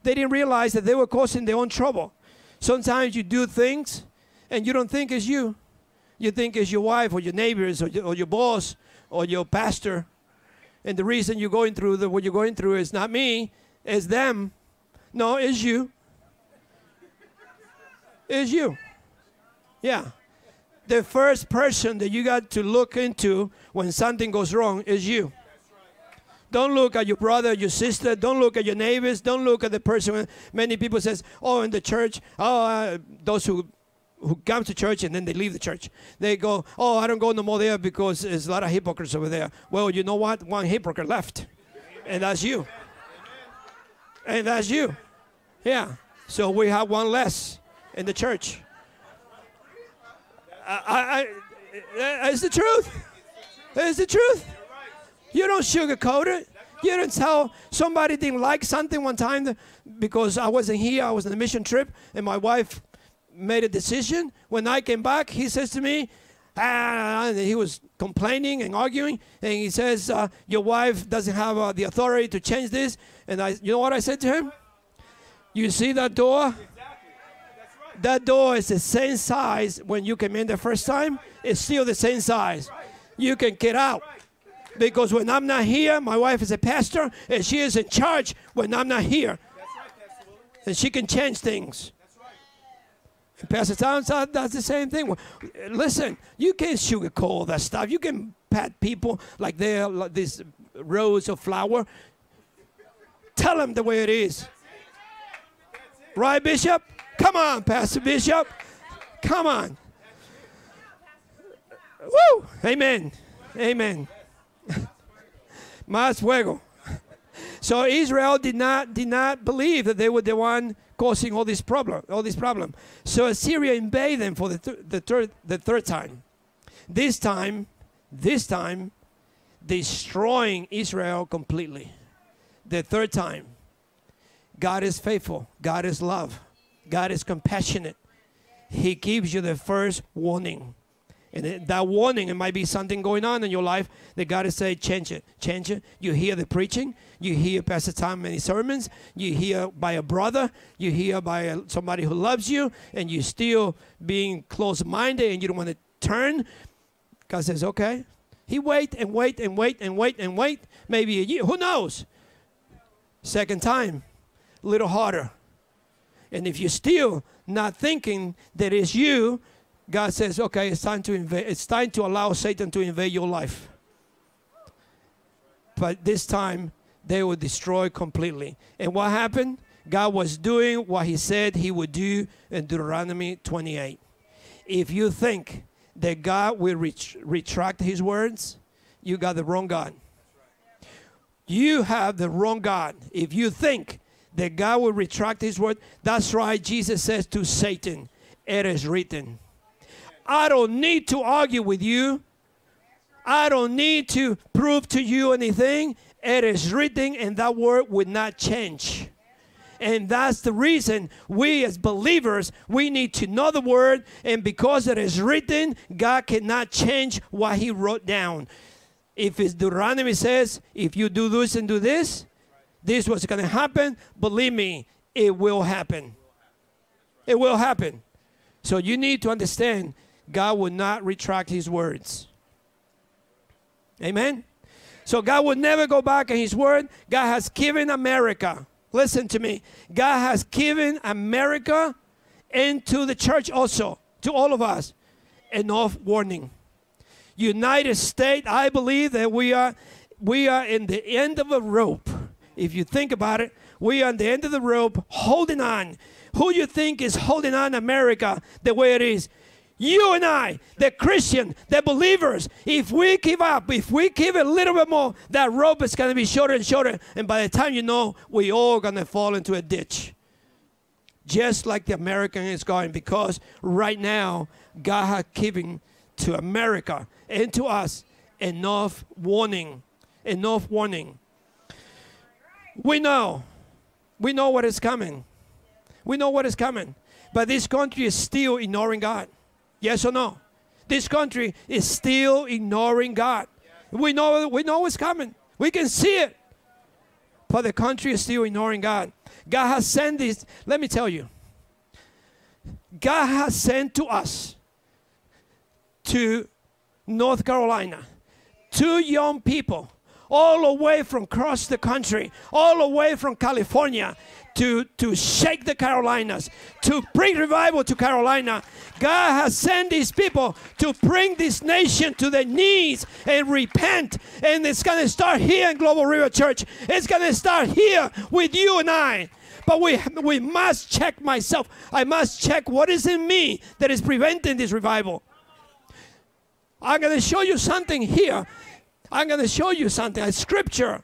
They didn't realize that they were causing their own trouble. Sometimes you do things and you don't think it's you. You think it's your wife or your neighbors or your, or your boss or your pastor. And the reason you're going through the, what you're going through is not me, it's them. No, it's you. It's you. Yeah. The first person that you got to look into when something goes wrong is you. Don't look at your brother, your sister. Don't look at your neighbors. Don't look at the person. Many people says, "Oh, in the church, oh, uh, those who who come to church and then they leave the church. They go, "Oh, I don't go no more there because there's a lot of hypocrites over there." Well, you know what? One hypocrite left, and that's you. And that's you. Yeah. So we have one less in the church. I, I, it's uh, the truth. It's the truth. You don't sugarcoat it. You don't tell somebody didn't like something one time because I wasn't here. I was on a mission trip, and my wife made a decision. When I came back, he says to me, ah, and he was complaining and arguing, and he says, uh, "Your wife doesn't have uh, the authority to change this." And I, you know what I said to him? You see that door? That door is the same size when you came in the first time. It's still the same size. You can get out. Because when I'm not here, my wife is a pastor, and she is in charge when I'm not here. And she can change things. Pastor Tom does the same thing. Listen, you can't sugarcoat that stuff. You can pat people like they're like this rose of flower. Tell them the way it is. Right, Bishop? Come on, Pastor Bishop. Come on. Woo! Amen. Amen. Más fuego. So Israel did not did not believe that they were the one causing all this problem, all this problem. So Assyria invaded them for the th- the third the third time. This time, this time, destroying Israel completely. The third time. God is faithful. God is love. God is compassionate. He gives you the first warning. And that warning, it might be something going on in your life that God is saying, change it, change it. You hear the preaching, you hear Pastor Tom many sermons, you hear by a brother, you hear by somebody who loves you, and you still being close-minded and you don't want to turn. God says, okay. He wait and wait and wait and wait and wait, maybe a year. Who knows? Second time, a little harder. And if you're still not thinking that it's you, God says, okay, it's time to invade. It's time to allow Satan to invade your life. But this time, they were destroyed completely. And what happened? God was doing what He said He would do in Deuteronomy 28. If you think that God will ret- retract His words, you got the wrong God. You have the wrong God. If you think that God will retract His word, that's right. Jesus says to Satan, It is written. I don't need to argue with you. I don't need to prove to you anything. It is written, and that word would not change. And that's the reason we as believers, we need to know the word. And because it is written, God cannot change what he wrote down. If it's Deuteronomy says, if you do this and do this, this was going to happen, believe me, it will happen. It will happen. So you need to understand God will not retract his words. Amen. So God will never go back on his word. God has given America. Listen to me. God has given America and to the church also, to all of us, enough warning. United States, I believe that we are we are in the end of a rope. If you think about it, we are on the end of the rope holding on. Who you think is holding on America the way it is? You and I, the Christian, the believers, if we give up, if we give a little bit more, that rope is going to be shorter and shorter. And by the time you know, we all going to fall into a ditch. Just like the American is going, because right now, God has given to America and to us enough warning. Enough warning. We know. We know what is coming. We know what is coming. But this country is still ignoring God. Yes or no? This country is still ignoring God. We know we know it's coming. We can see it. But the country is still ignoring God. God has sent this. Let me tell you. God has sent to us to North Carolina two young people all the way from across the country, all the way from California to, to shake the Carolinas, to bring revival to Carolina. God has sent these people to bring this nation to their knees and repent. And it's going to start here in Global River Church. It's going to start here with you and I. But we, we must check myself. I must check what is in me that is preventing this revival. I'm going to show you something here. I'm going to show you something, a scripture.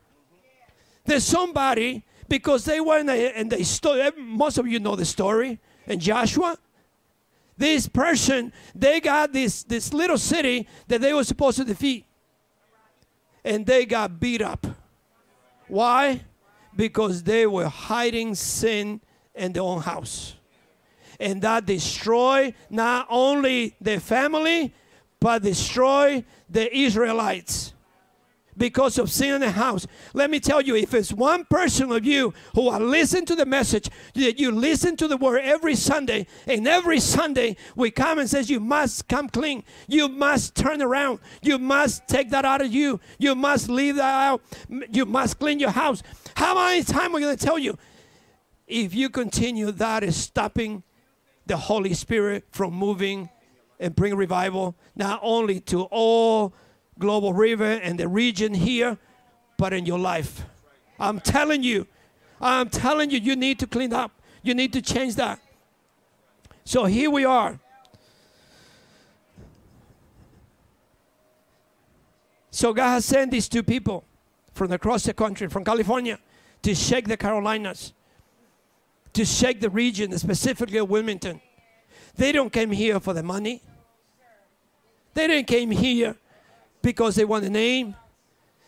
There's somebody, because they were in the, in the story, eh, most of you know the story, and Joshua. This person, they got this, this little city that they were supposed to defeat. And they got beat up. Why? Because they were hiding sin in their own house. And that destroyed not only their family, but destroy the Israelites because of sin in the house. Let me tell you, if it's one person of you who are listen to the message, that you listen to the word every Sunday, and every Sunday we come and says you must come clean, you must turn around, you must take that out of you, you must leave that out, you must clean your house. How many times are we going to tell you? If you continue, that is stopping the Holy Spirit from moving and bring revival not only to all Global River and the region here, but in your life. I'm telling you, I'm telling you, you need to clean up. You need to change that. So here we are. So God has sent these two people from across the country, from California, to shake the Carolinas, to shake the region, specifically Wilmington. They don't came here for the money. They didn't came here because they want a name.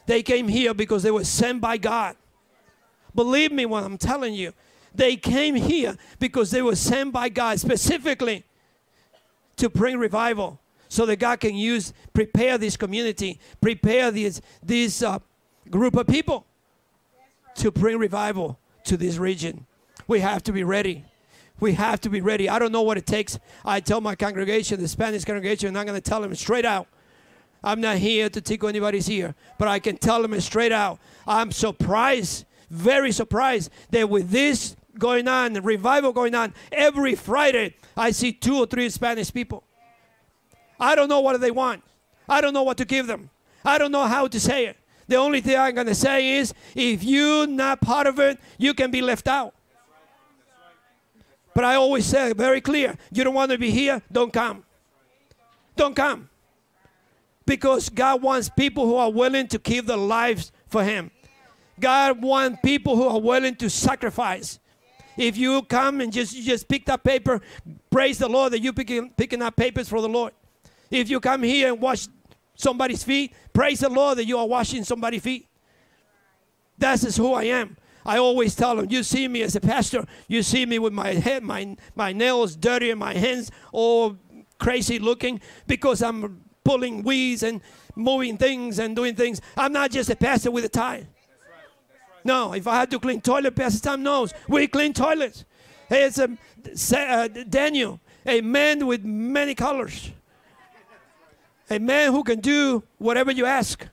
They came here because they were sent by God. Believe me when I'm telling you. They came here because they were sent by God specifically to bring revival so that God can use, prepare this community, prepare this, this uh, group of people to bring revival to this region. We have to be ready. We have to be ready. I don't know what it takes. I tell my congregation, the Spanish congregation, and I'm going to tell them straight out. I'm not here to tickle anybody's ear, but I can tell them straight out. I'm surprised, very surprised, that with this going on, revival going on, every Friday I see two or three Spanish people. I don't know what they want. I don't know what to give them. I don't know how to say it. The only thing I'm going to say is if you're not part of it, you can be left out. But I always say very clear you don't want to be here, don't come. Don't come. Because God wants people who are willing to give their lives for Him. God wants people who are willing to sacrifice. If you come and just you just pick up paper, praise the Lord that you picking picking up papers for the Lord. If you come here and wash somebody's feet, praise the Lord that you are washing somebody's feet. That's just who I am. I always tell them, you see me as a pastor, you see me with my head, my, my nails dirty and my hands all crazy looking because I'm pulling weeds and moving things and doing things. I'm not just a pastor with a tie. No, if I had to clean toilet, Pastor Tom knows. We clean toilets. Hey, it's a uh, Daniel, a man with many colors. A man who can do whatever you ask.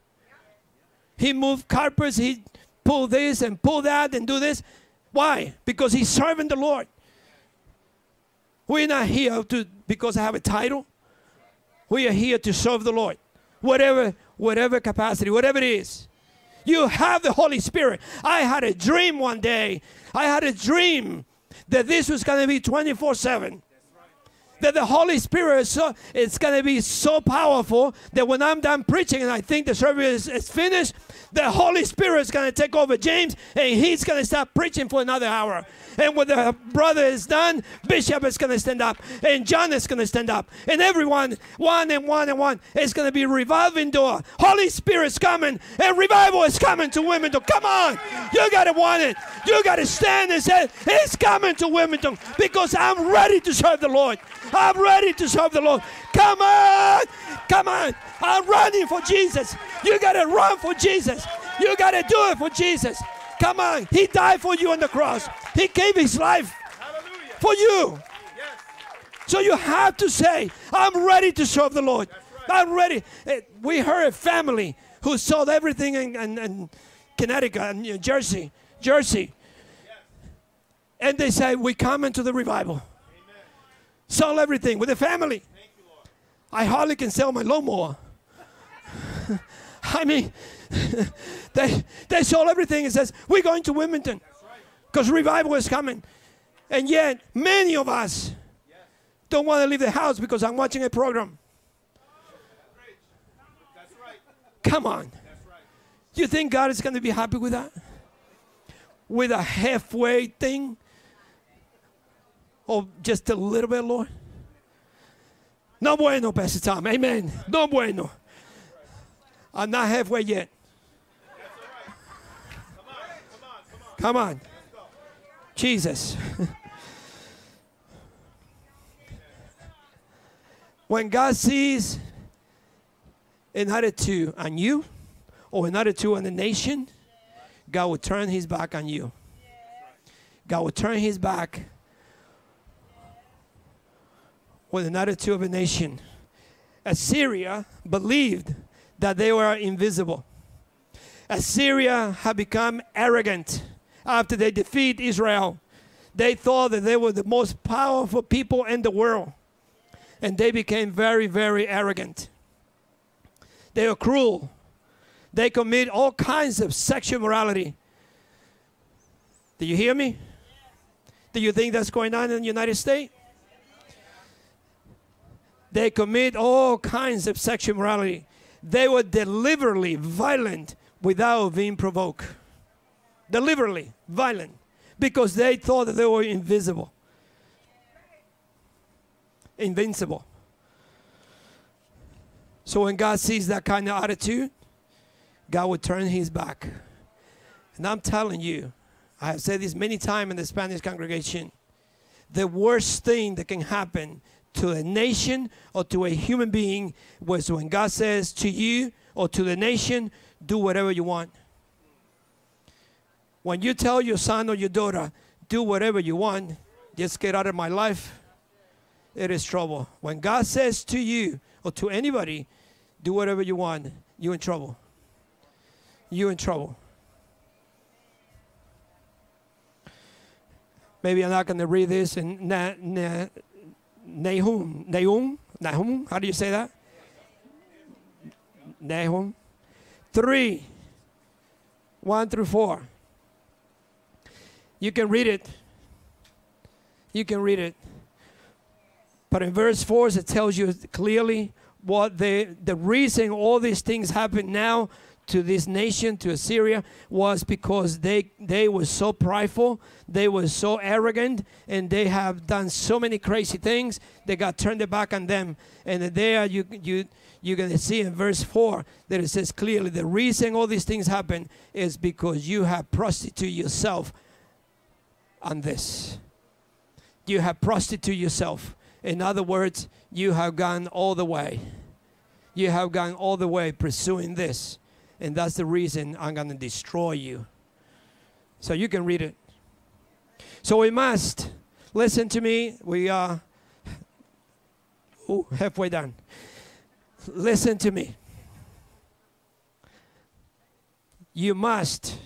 He moved carpets, he pull this and pull that and do this. Why? Because he's serving the Lord. We're not here to because I have a title. We are here to serve the Lord. Whatever, whatever capacity, whatever it is. You have the Holy Spirit. I had a dream one day. I had a dream that this was going to be 24 7 that the Holy Spirit is so it's going to be so powerful that when I'm done preaching and I think the service is, is finished, the Holy Spirit is going to take over James and he's going to start preaching for another hour. And when the brother is done, Bishop is going to stand up and John is going to stand up and everyone, one and one and one, is going to be reviving door. Holy Spirit is coming and revival is coming to Wilmington. Come on, you got to want it. You got to stand and say, it's coming to Wilmington because I'm ready to serve the Lord. I'm ready to serve the Lord. Come on. Come on. I'm running for Jesus. You got to run for Jesus. You got to do it for Jesus. Come on. He died for you on the cross, He gave His life for you. So you have to say, I'm ready to serve the Lord. I'm ready. Eh, we heard a family who sold everything in, in, in Connecticut and New Jersey, Jersey. And they say, We come into the revival. Sell everything with the family. You, I hardly can sell my lawnmower. I mean, they, they sold everything and says, we're going to Wilmington. Because revival is coming. And yet, many of us don't want to leave the house because I'm watching a program. Right. Come on. Right. You think God is going to be happy with that? With a halfway thing? Or just a little bit, Lord? No bueno, Pastor Tom. Amen. No bueno. I'm not halfway yet. Come on. Jesus. when God sees an attitude on you or an attitude on the nation, God will turn his back on you. God will turn his back with an attitude of a nation. Assyria believed that they were invisible. Assyria had become arrogant after they defeat Israel. They thought that they were the most powerful people in the world. And they became very, very arrogant. They are cruel. They commit all kinds of sexual morality. Do you hear me? Do you think that's going on in the United States? They commit all kinds of sexual morality. They were deliberately violent without being provoked. Deliberately violent because they thought they were invisible, invincible. So when God sees that kind of attitude, God will turn his back. And I'm telling you, I have said this many times in the Spanish congregation the worst thing that can happen to a nation or to a human being was when God says to you or to the nation, do whatever you want. When you tell your son or your daughter, do whatever you want, just get out of my life, it is trouble. When God says to you or to anybody, do whatever you want, you're in trouble. You're in trouble. Maybe I'm not going to read this in Na- Na- Nahum. Nahum? Nahum? How do you say that? Nahum. Three. One through four. You can read it. You can read it. But in verse 4, it tells you clearly what the, the reason all these things happen now to this nation, to Assyria, was because they, they were so prideful, they were so arrogant, and they have done so many crazy things, they got turned their back on them. And there you, you, you're going to see in verse 4 that it says clearly the reason all these things happen is because you have prostituted yourself on this. You have prostituted yourself. In other words, you have gone all the way. You have gone all the way pursuing this. And that's the reason I'm going to destroy you. So you can read it. So we must listen to me. We are ooh, halfway done. Listen to me. You must,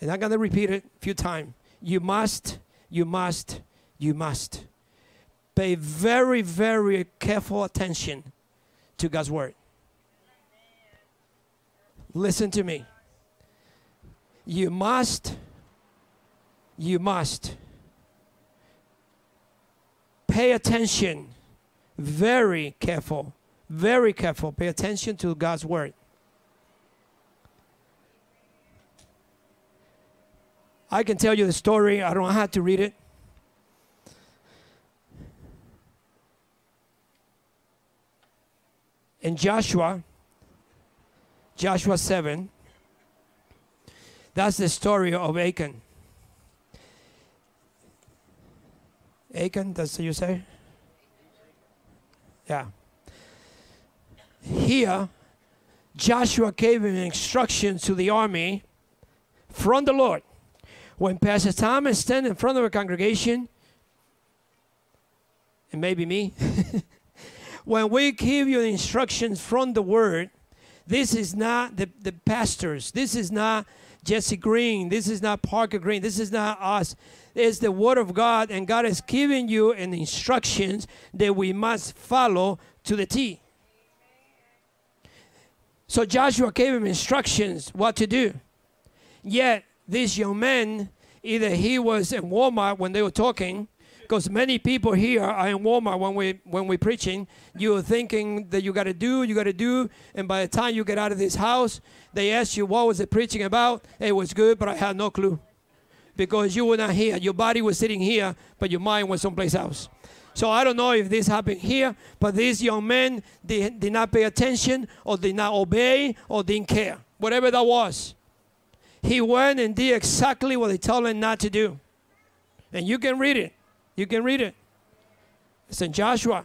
and I'm going to repeat it a few times. You must, you must, you must pay very, very careful attention to God's word. Listen to me. You must, you must pay attention, very careful, very careful. Pay attention to God's word. I can tell you the story. I don't have to read it. In Joshua, Joshua 7, that's the story of Achan. Achan, that's what you say? Yeah. Here, Joshua gave an instruction to the army from the Lord. When Pastor Thomas stand in front of a congregation, and maybe me, when we give you instructions from the Word, this is not the, the pastors. This is not Jesse Green. This is not Parker Green. This is not us. It's the Word of God, and God has given you an instructions that we must follow to the T. So Joshua gave him instructions what to do. Yet this young man Either he was in Walmart when they were talking, because many people here are in Walmart when we when we're preaching. You're thinking that you got to do, you got to do, and by the time you get out of this house, they ask you what was the preaching about. It was good, but I had no clue, because you were not here. Your body was sitting here, but your mind was someplace else. So I don't know if this happened here, but these young men did, did not pay attention, or did not obey, or didn't care. Whatever that was, he went and did exactly what they told him not to do. And you can read it. You can read it. It's in Joshua.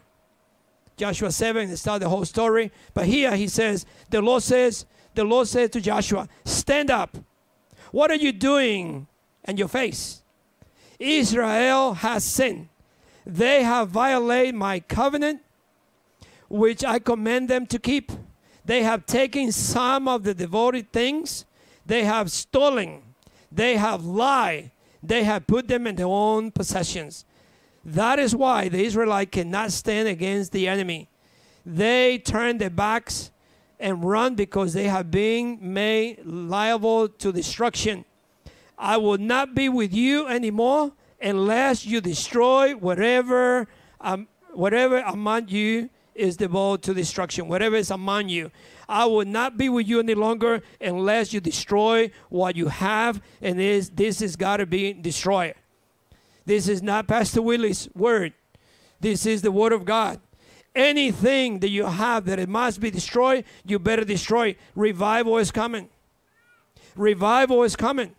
Joshua 7, it's starts the whole story. But here he says, the Lord says, the Lord said to Joshua, stand up. What are you doing and your face? Israel has sinned. They have violated my covenant, which I command them to keep. They have taken some of the devoted things. They have stolen. They have lied. They have put them in their own possessions. That is why the Israelite cannot stand against the enemy. They turn their backs and run because they have been made liable to destruction. I will not be with you anymore unless you destroy whatever um, whatever among you is devoted to destruction, whatever is among you. I will not be with you any longer unless you destroy what you have, and this this has got to be destroyed. This is not Pastor Willie's word. This is the word of God. Anything that you have that it must be destroyed, you better destroy. Revival is coming. Revival is coming.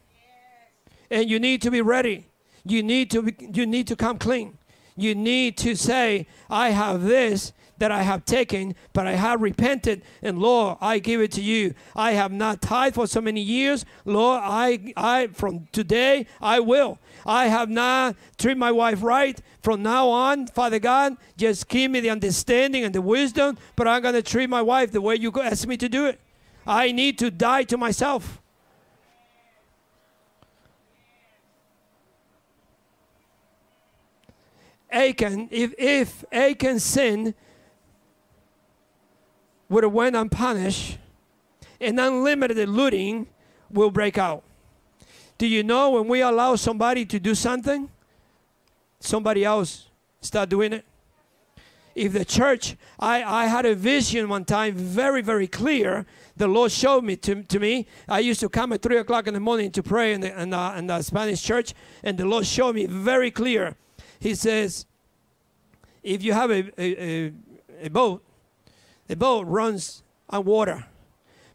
And you need to be ready. You need to be, you need to come clean. You need to say, I have this that I have taken, but I have repented, and Lord, I give it to you. I have not tithed for so many years. Lord, I I from today I will. I have not treated my wife right. From now on, Father God, just give me the understanding and the wisdom, but I'm gonna treat my wife the way you asked me to do it. I need to die to myself. Achan, if, if Achan sin would have went unpunished, and unlimited looting will break out. Do you know when we allow somebody to do something, somebody else start doing it? If the church, I, I had a vision one time, very, very clear. The Lord showed me to, to me. I used to come at 3 o'clock in the morning to pray in the, in, the, in the Spanish church, and the Lord showed me very clear. He says, if you have a, a, a, a boat, the boat runs on water.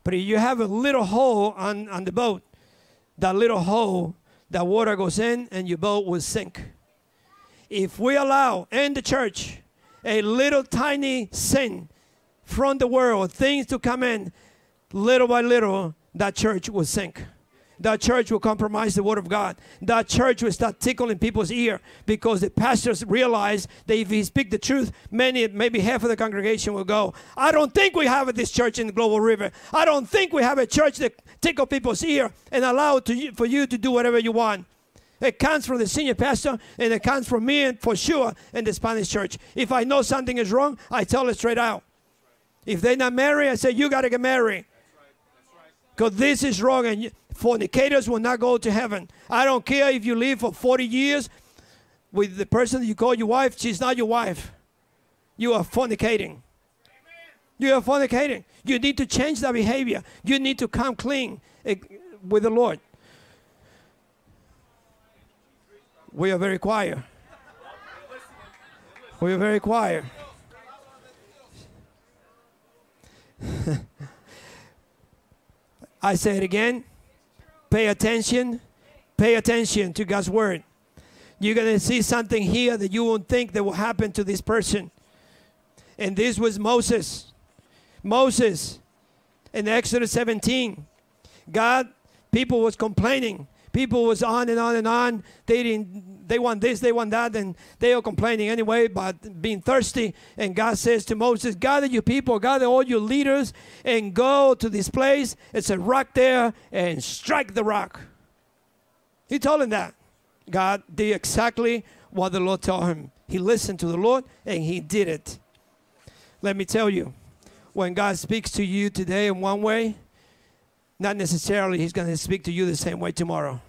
But if you have a little hole on, on the boat, that little hole, that water goes in and your boat will sink. If we allow in the church a little tiny sin from the world, things to come in, little by little, that church will sink. That church will compromise the word of God. That church will start tickling people's ear because the pastors realize that if he speak the truth, many, maybe half of the congregation will go. I don't think we have this church in the Global River. I don't think we have a church that tickle people's ear and allow to for you to do whatever you want. It comes from the senior pastor and it comes from me and for sure in the Spanish church. If I know something is wrong, I tell it straight out. If they're not married, I say, you got to get married. Because this is wrong and fornicators will not go to heaven. I don't care if you live for 40 years with the person you call your wife, she's not your wife. You are fornicating. You are fornicating. You need to change that behavior. You need to come clean eh, with the Lord. We are very quiet. We are very quiet. I say it again. Pay attention. Pay attention to God's word. You're going to see something here that you won't think that will happen to this person. And this was Moses. Moses in Exodus 17. God, people was complaining. People was on and on and on. They didn't they want this, they want that, and they are complaining anyway about being thirsty. And God says to Moses, Gather your people, gather all your leaders, and go to this place. It's a rock there, and strike the rock. He told him that. God did exactly what the Lord told him. He listened to the Lord and he did it. Let me tell you, when God speaks to you today in one way, not necessarily He's going to speak to you the same way tomorrow.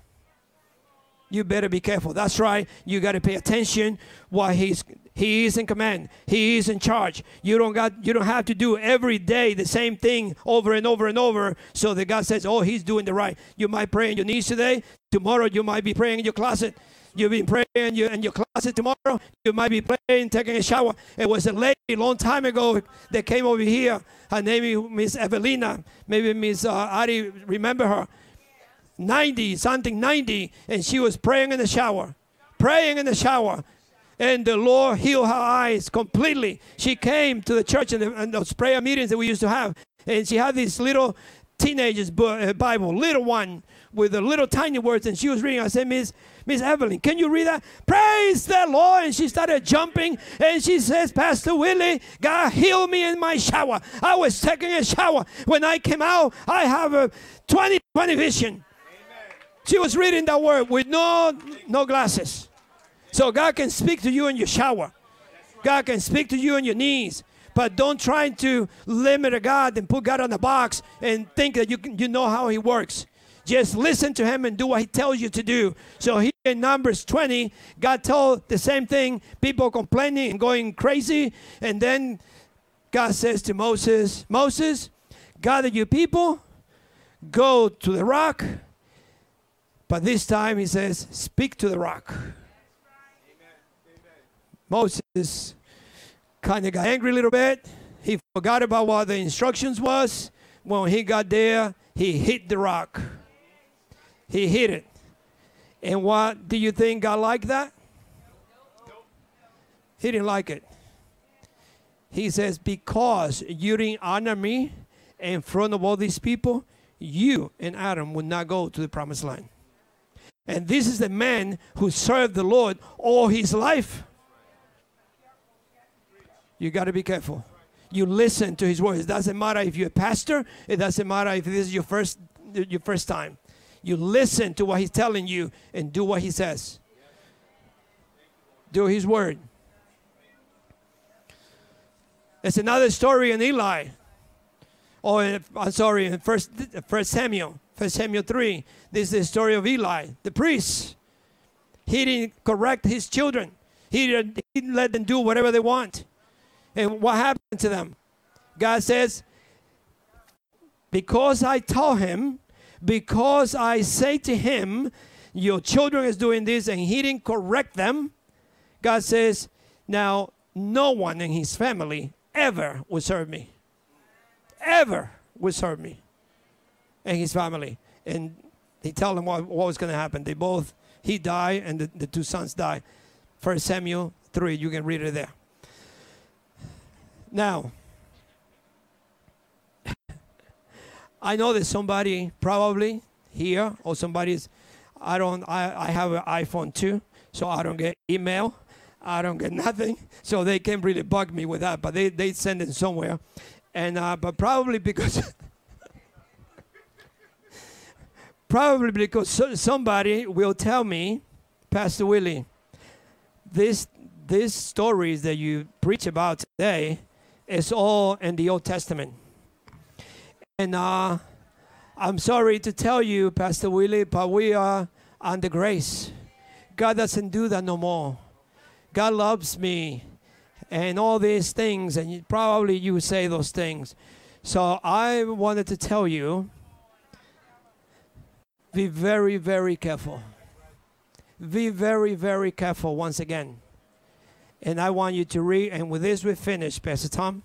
You better be careful. That's right. You got to pay attention while he's he is in command. He is in charge. You don't got you don't have to do every day the same thing over and over and over so that God says, "Oh, he's doing the right." You might pray in your knees today. Tomorrow you might be praying in your closet. You've been praying in your, in your closet tomorrow. You might be praying, taking a shower. It was a lady a long time ago that came over here. Her name is Miss Evelina. Maybe Miss uh, Ari remember her. 90, something 90, and she was praying in the shower. Praying in the shower. And the Lord healed her eyes completely. She came to the church and, the, and those prayer meetings that we used to have. And she had this little teenager's uh, Bible, little one, with the little tiny words. And she was reading. I said, Miss, Miss Evelyn, can you read that? Praise the Lord. And she started jumping. And she says, Pastor Willie, God healed me in my shower. I was taking a shower. When I came out, I have a 20 20 vision. She was reading that word with no no glasses. So God can speak to you in your shower. God can speak to you on your knees. But don't try to limit God and put God on the box and think that you can, you know how He works. Just listen to Him and do what He tells you to do. So here in Numbers 20, God told the same thing. People complaining and going crazy, and then God says to Moses, Moses, gather your people, go to the rock but this time he says, Speak to the rock. Moses kind of got angry a little bit. He forgot about what the instructions was. When he got there, he hit the rock. He hit it. And what do you think God liked that? He didn't like it. He says, Because you didn't honor me in front of all these people, you and Adam would not go to the promised land. And this is the man who served the Lord all his life. You got to be careful. You listen to his words. It doesn't matter if you're a pastor. It doesn't matter if this is your first your first time. You listen to what he's telling you and do what he says. Do his word. It's another story in Eli. Oh, I'm sorry, in First First Samuel. First Samuel 3. This is the story of Eli, the priest. He didn't correct his children. He didn't, let them do whatever they want. And what happened to them? God says, because I told him, because I say to him, your children is doing this and he didn't correct them, God says, now no one in his family ever will serve me. Ever will serve me and his family. And he told them what, what was going to happen. They both, he died and the, the two sons died. First Samuel 3, you can read it there. Now, I know that somebody probably here or somebody's, I don't, I, I have an iPhone too, so I don't get email. I don't get nothing. So they can't really bug me with that, but they, they send it somewhere. And, uh, but probably because Probably because somebody will tell me, Pastor Willie, this these stories that you preach about today is all in the Old Testament. And uh, I'm sorry to tell you, Pastor Willie, but we are under grace. God doesn't do that no more. God loves me and all these things, and you, probably you say those things. So I wanted to tell you be very, very careful. Be very, very careful once again. And I want you to read, and with this we finish, Pastor Tom.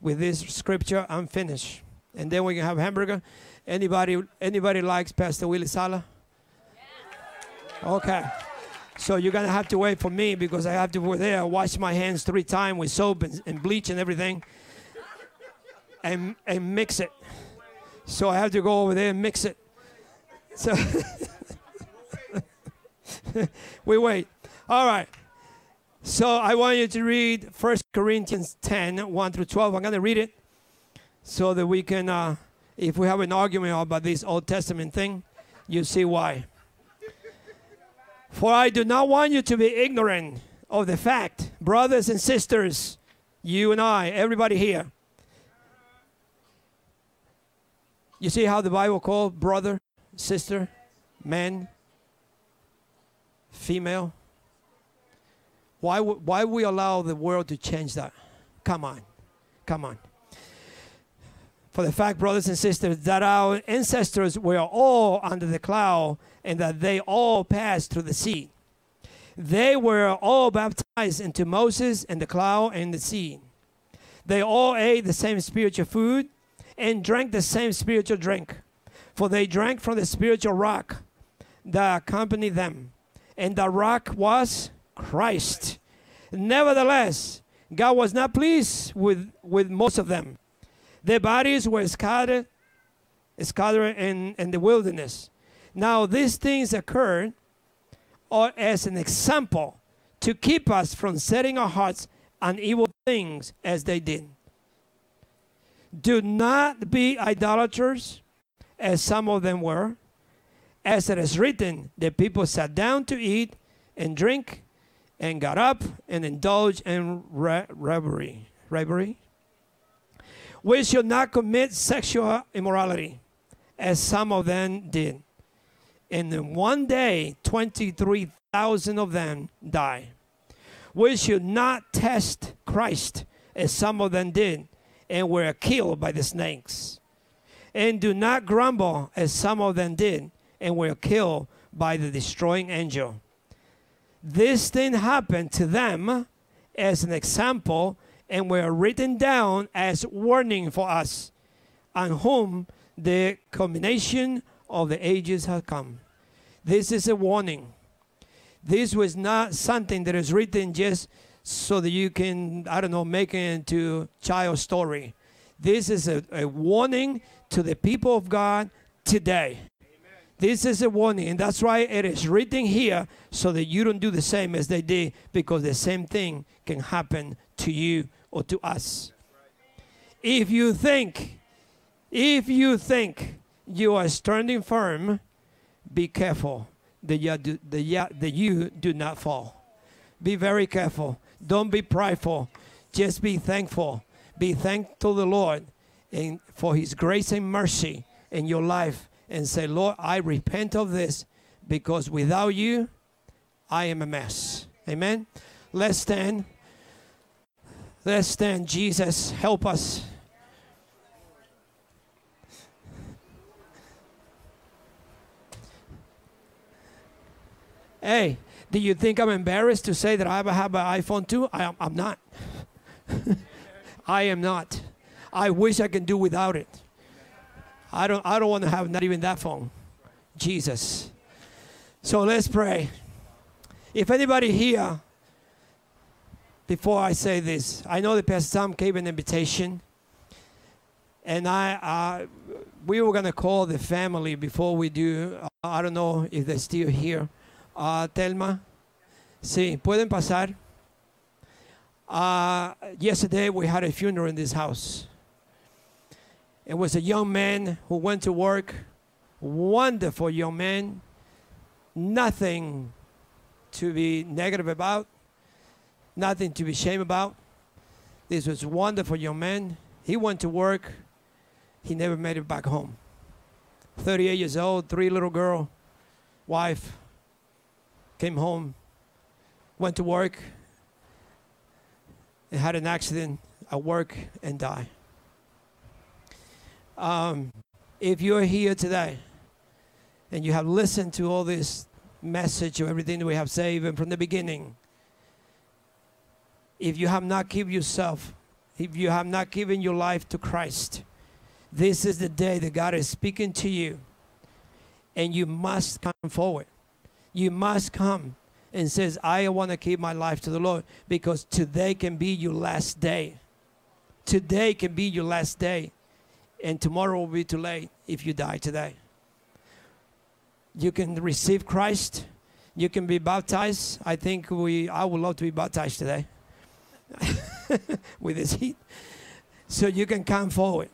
With this scripture, I'm finished. And then we can have hamburger. Anybody anybody likes Pastor Willie Sala? Okay. So you're gonna have to wait for me because I have to go there, wash my hands three times with soap and, and bleach and everything, and and mix it. So I have to go over there and mix it. So we wait. All right. So I want you to read 1 Corinthians 10, 1 through 12. I'm going to read it so that we can, uh, if we have an argument about this Old Testament thing, you see why. For I do not want you to be ignorant of the fact, brothers and sisters, you and I, everybody here. You see how the Bible called brother? Sister, man, female. Why, w- why we allow the world to change that? Come on. Come on. For the fact, brothers and sisters, that our ancestors were all under the cloud and that they all passed through the sea. They were all baptized into Moses and the cloud and the sea. They all ate the same spiritual food and drank the same spiritual drink, for they drank from the spiritual rock that accompanied them, and the rock was Christ. Nevertheless, God was not pleased with, with most of them. Their bodies were scattered, scattered in, in the wilderness. Now, these things occurred as an example to keep us from setting our hearts on evil things as they did. Do not be idolaters, as some of them were. As it is written, the people sat down to eat and drink and got up and indulged in re- revelry. Revelry. We should not commit sexual immorality, as some of them did. And in one day, 23,000 of them die. We should not test Christ, as some of them did, and were killed by the snakes. And do not grumble, as some of them did, and were killed by the destroying angel. This thing happened to them as an example and were written down as warning for us, on whom the culmination of the ages have come. This is a warning. This was not something that is written just so that you can, I don't know, make it into child story. This is a, a warning to the people of God today. This is a warning, and that's why it is written here so that you don't do the same as they did, because the same thing can happen to you or to us. If you think, if you think you are standing firm, be careful that you, do, that you, that you do not fall. Be very careful. Don't be prideful. Just be thankful. Be thankful to the Lord and for His grace and mercy in your life and say, Lord, I repent of this because without you, I am a mess. Amen. Let's stand. Let's stand. Jesus, help us. Hey, do you think I'm embarrassed to say that I have an iPhone too? I'm not. I am not. I wish I can do without it. I don't I don't want to have not even that phone. Jesus. So let's pray. If anybody here before I say this, I know that Pastor Tom gave an invitation, and I we were gonna call the family before we do. Uh, I don't know if they're still here. Uh, Telma, sí, pueden pasar. Uh, yesterday we had a funeral in this house. It was a young man who went to work, wonderful young man, nothing to be negative about, nothing to be ashamed about. This was wonderful young man. He went to work, he never made it back home. 38 years old, three little girl, wife, came home, went to work, and had an accident at work and died. Um, if you're here today and you have listened to all this message of everything that we have said even from the beginning, if you have not given yourself, if you have not given your life to Christ, this is the day that God is speaking to you. And you must come forward. You must come and says, I want to keep my life to the Lord because today can be your last day. Today can be your last day and tomorrow will be too late if you die today. You can receive Christ. You can be baptized. I think we. I would love to be baptized today with this heat. So you can come forward.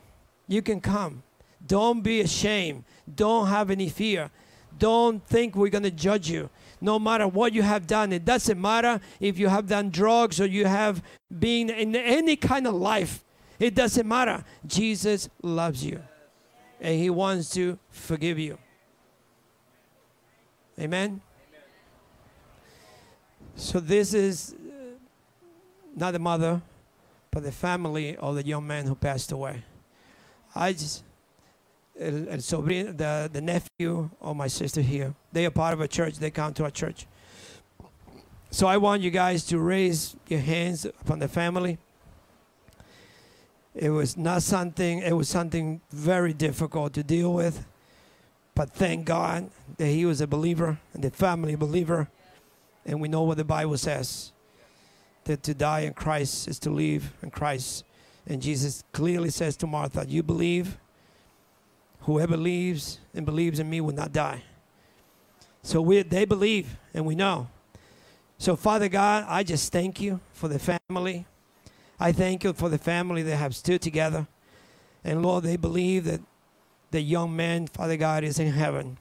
You can come. Don't be ashamed. Don't have any fear. Don't think we're going to judge you. No matter what you have done, it doesn't matter if you have done drugs or you have been in any kind of life. It doesn't matter. Jesus loves you and he wants to forgive you. Amen. So this is uh, not the mother, but the family of the young man who passed away. I just, el, el sobrino, the, the nephew of my sister here, they are part of a church. They come to our church. So I want you guys to raise your hands upon the family. It was not something, it was something very difficult to deal with. But thank God that he was a believer and the family believer. And we know what the Bible says that to die in Christ is to live in Christ. And Jesus clearly says to Martha, You believe, whoever believes and believes in me will not die. So we, they believe, and we know. So, Father God, I just thank you for the family. I thank you for the family that have stood together. And Lord, they believe that the young man, Father God, is in heaven.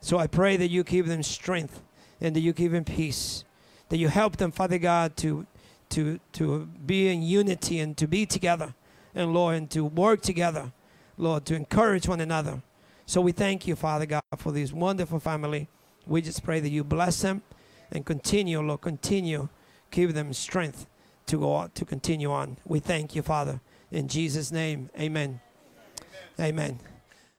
So I pray that you give them strength and that you give them peace. That you help them, Father God, to to to be in unity and to be together. And Lord, and to work together, Lord, to encourage one another. So we thank you, Father God, for this wonderful family. We just pray that you bless them and continue, Lord, continue, give them strength to go on, to continue on. We thank you, Father. In Jesus' name, amen. Amen. amen.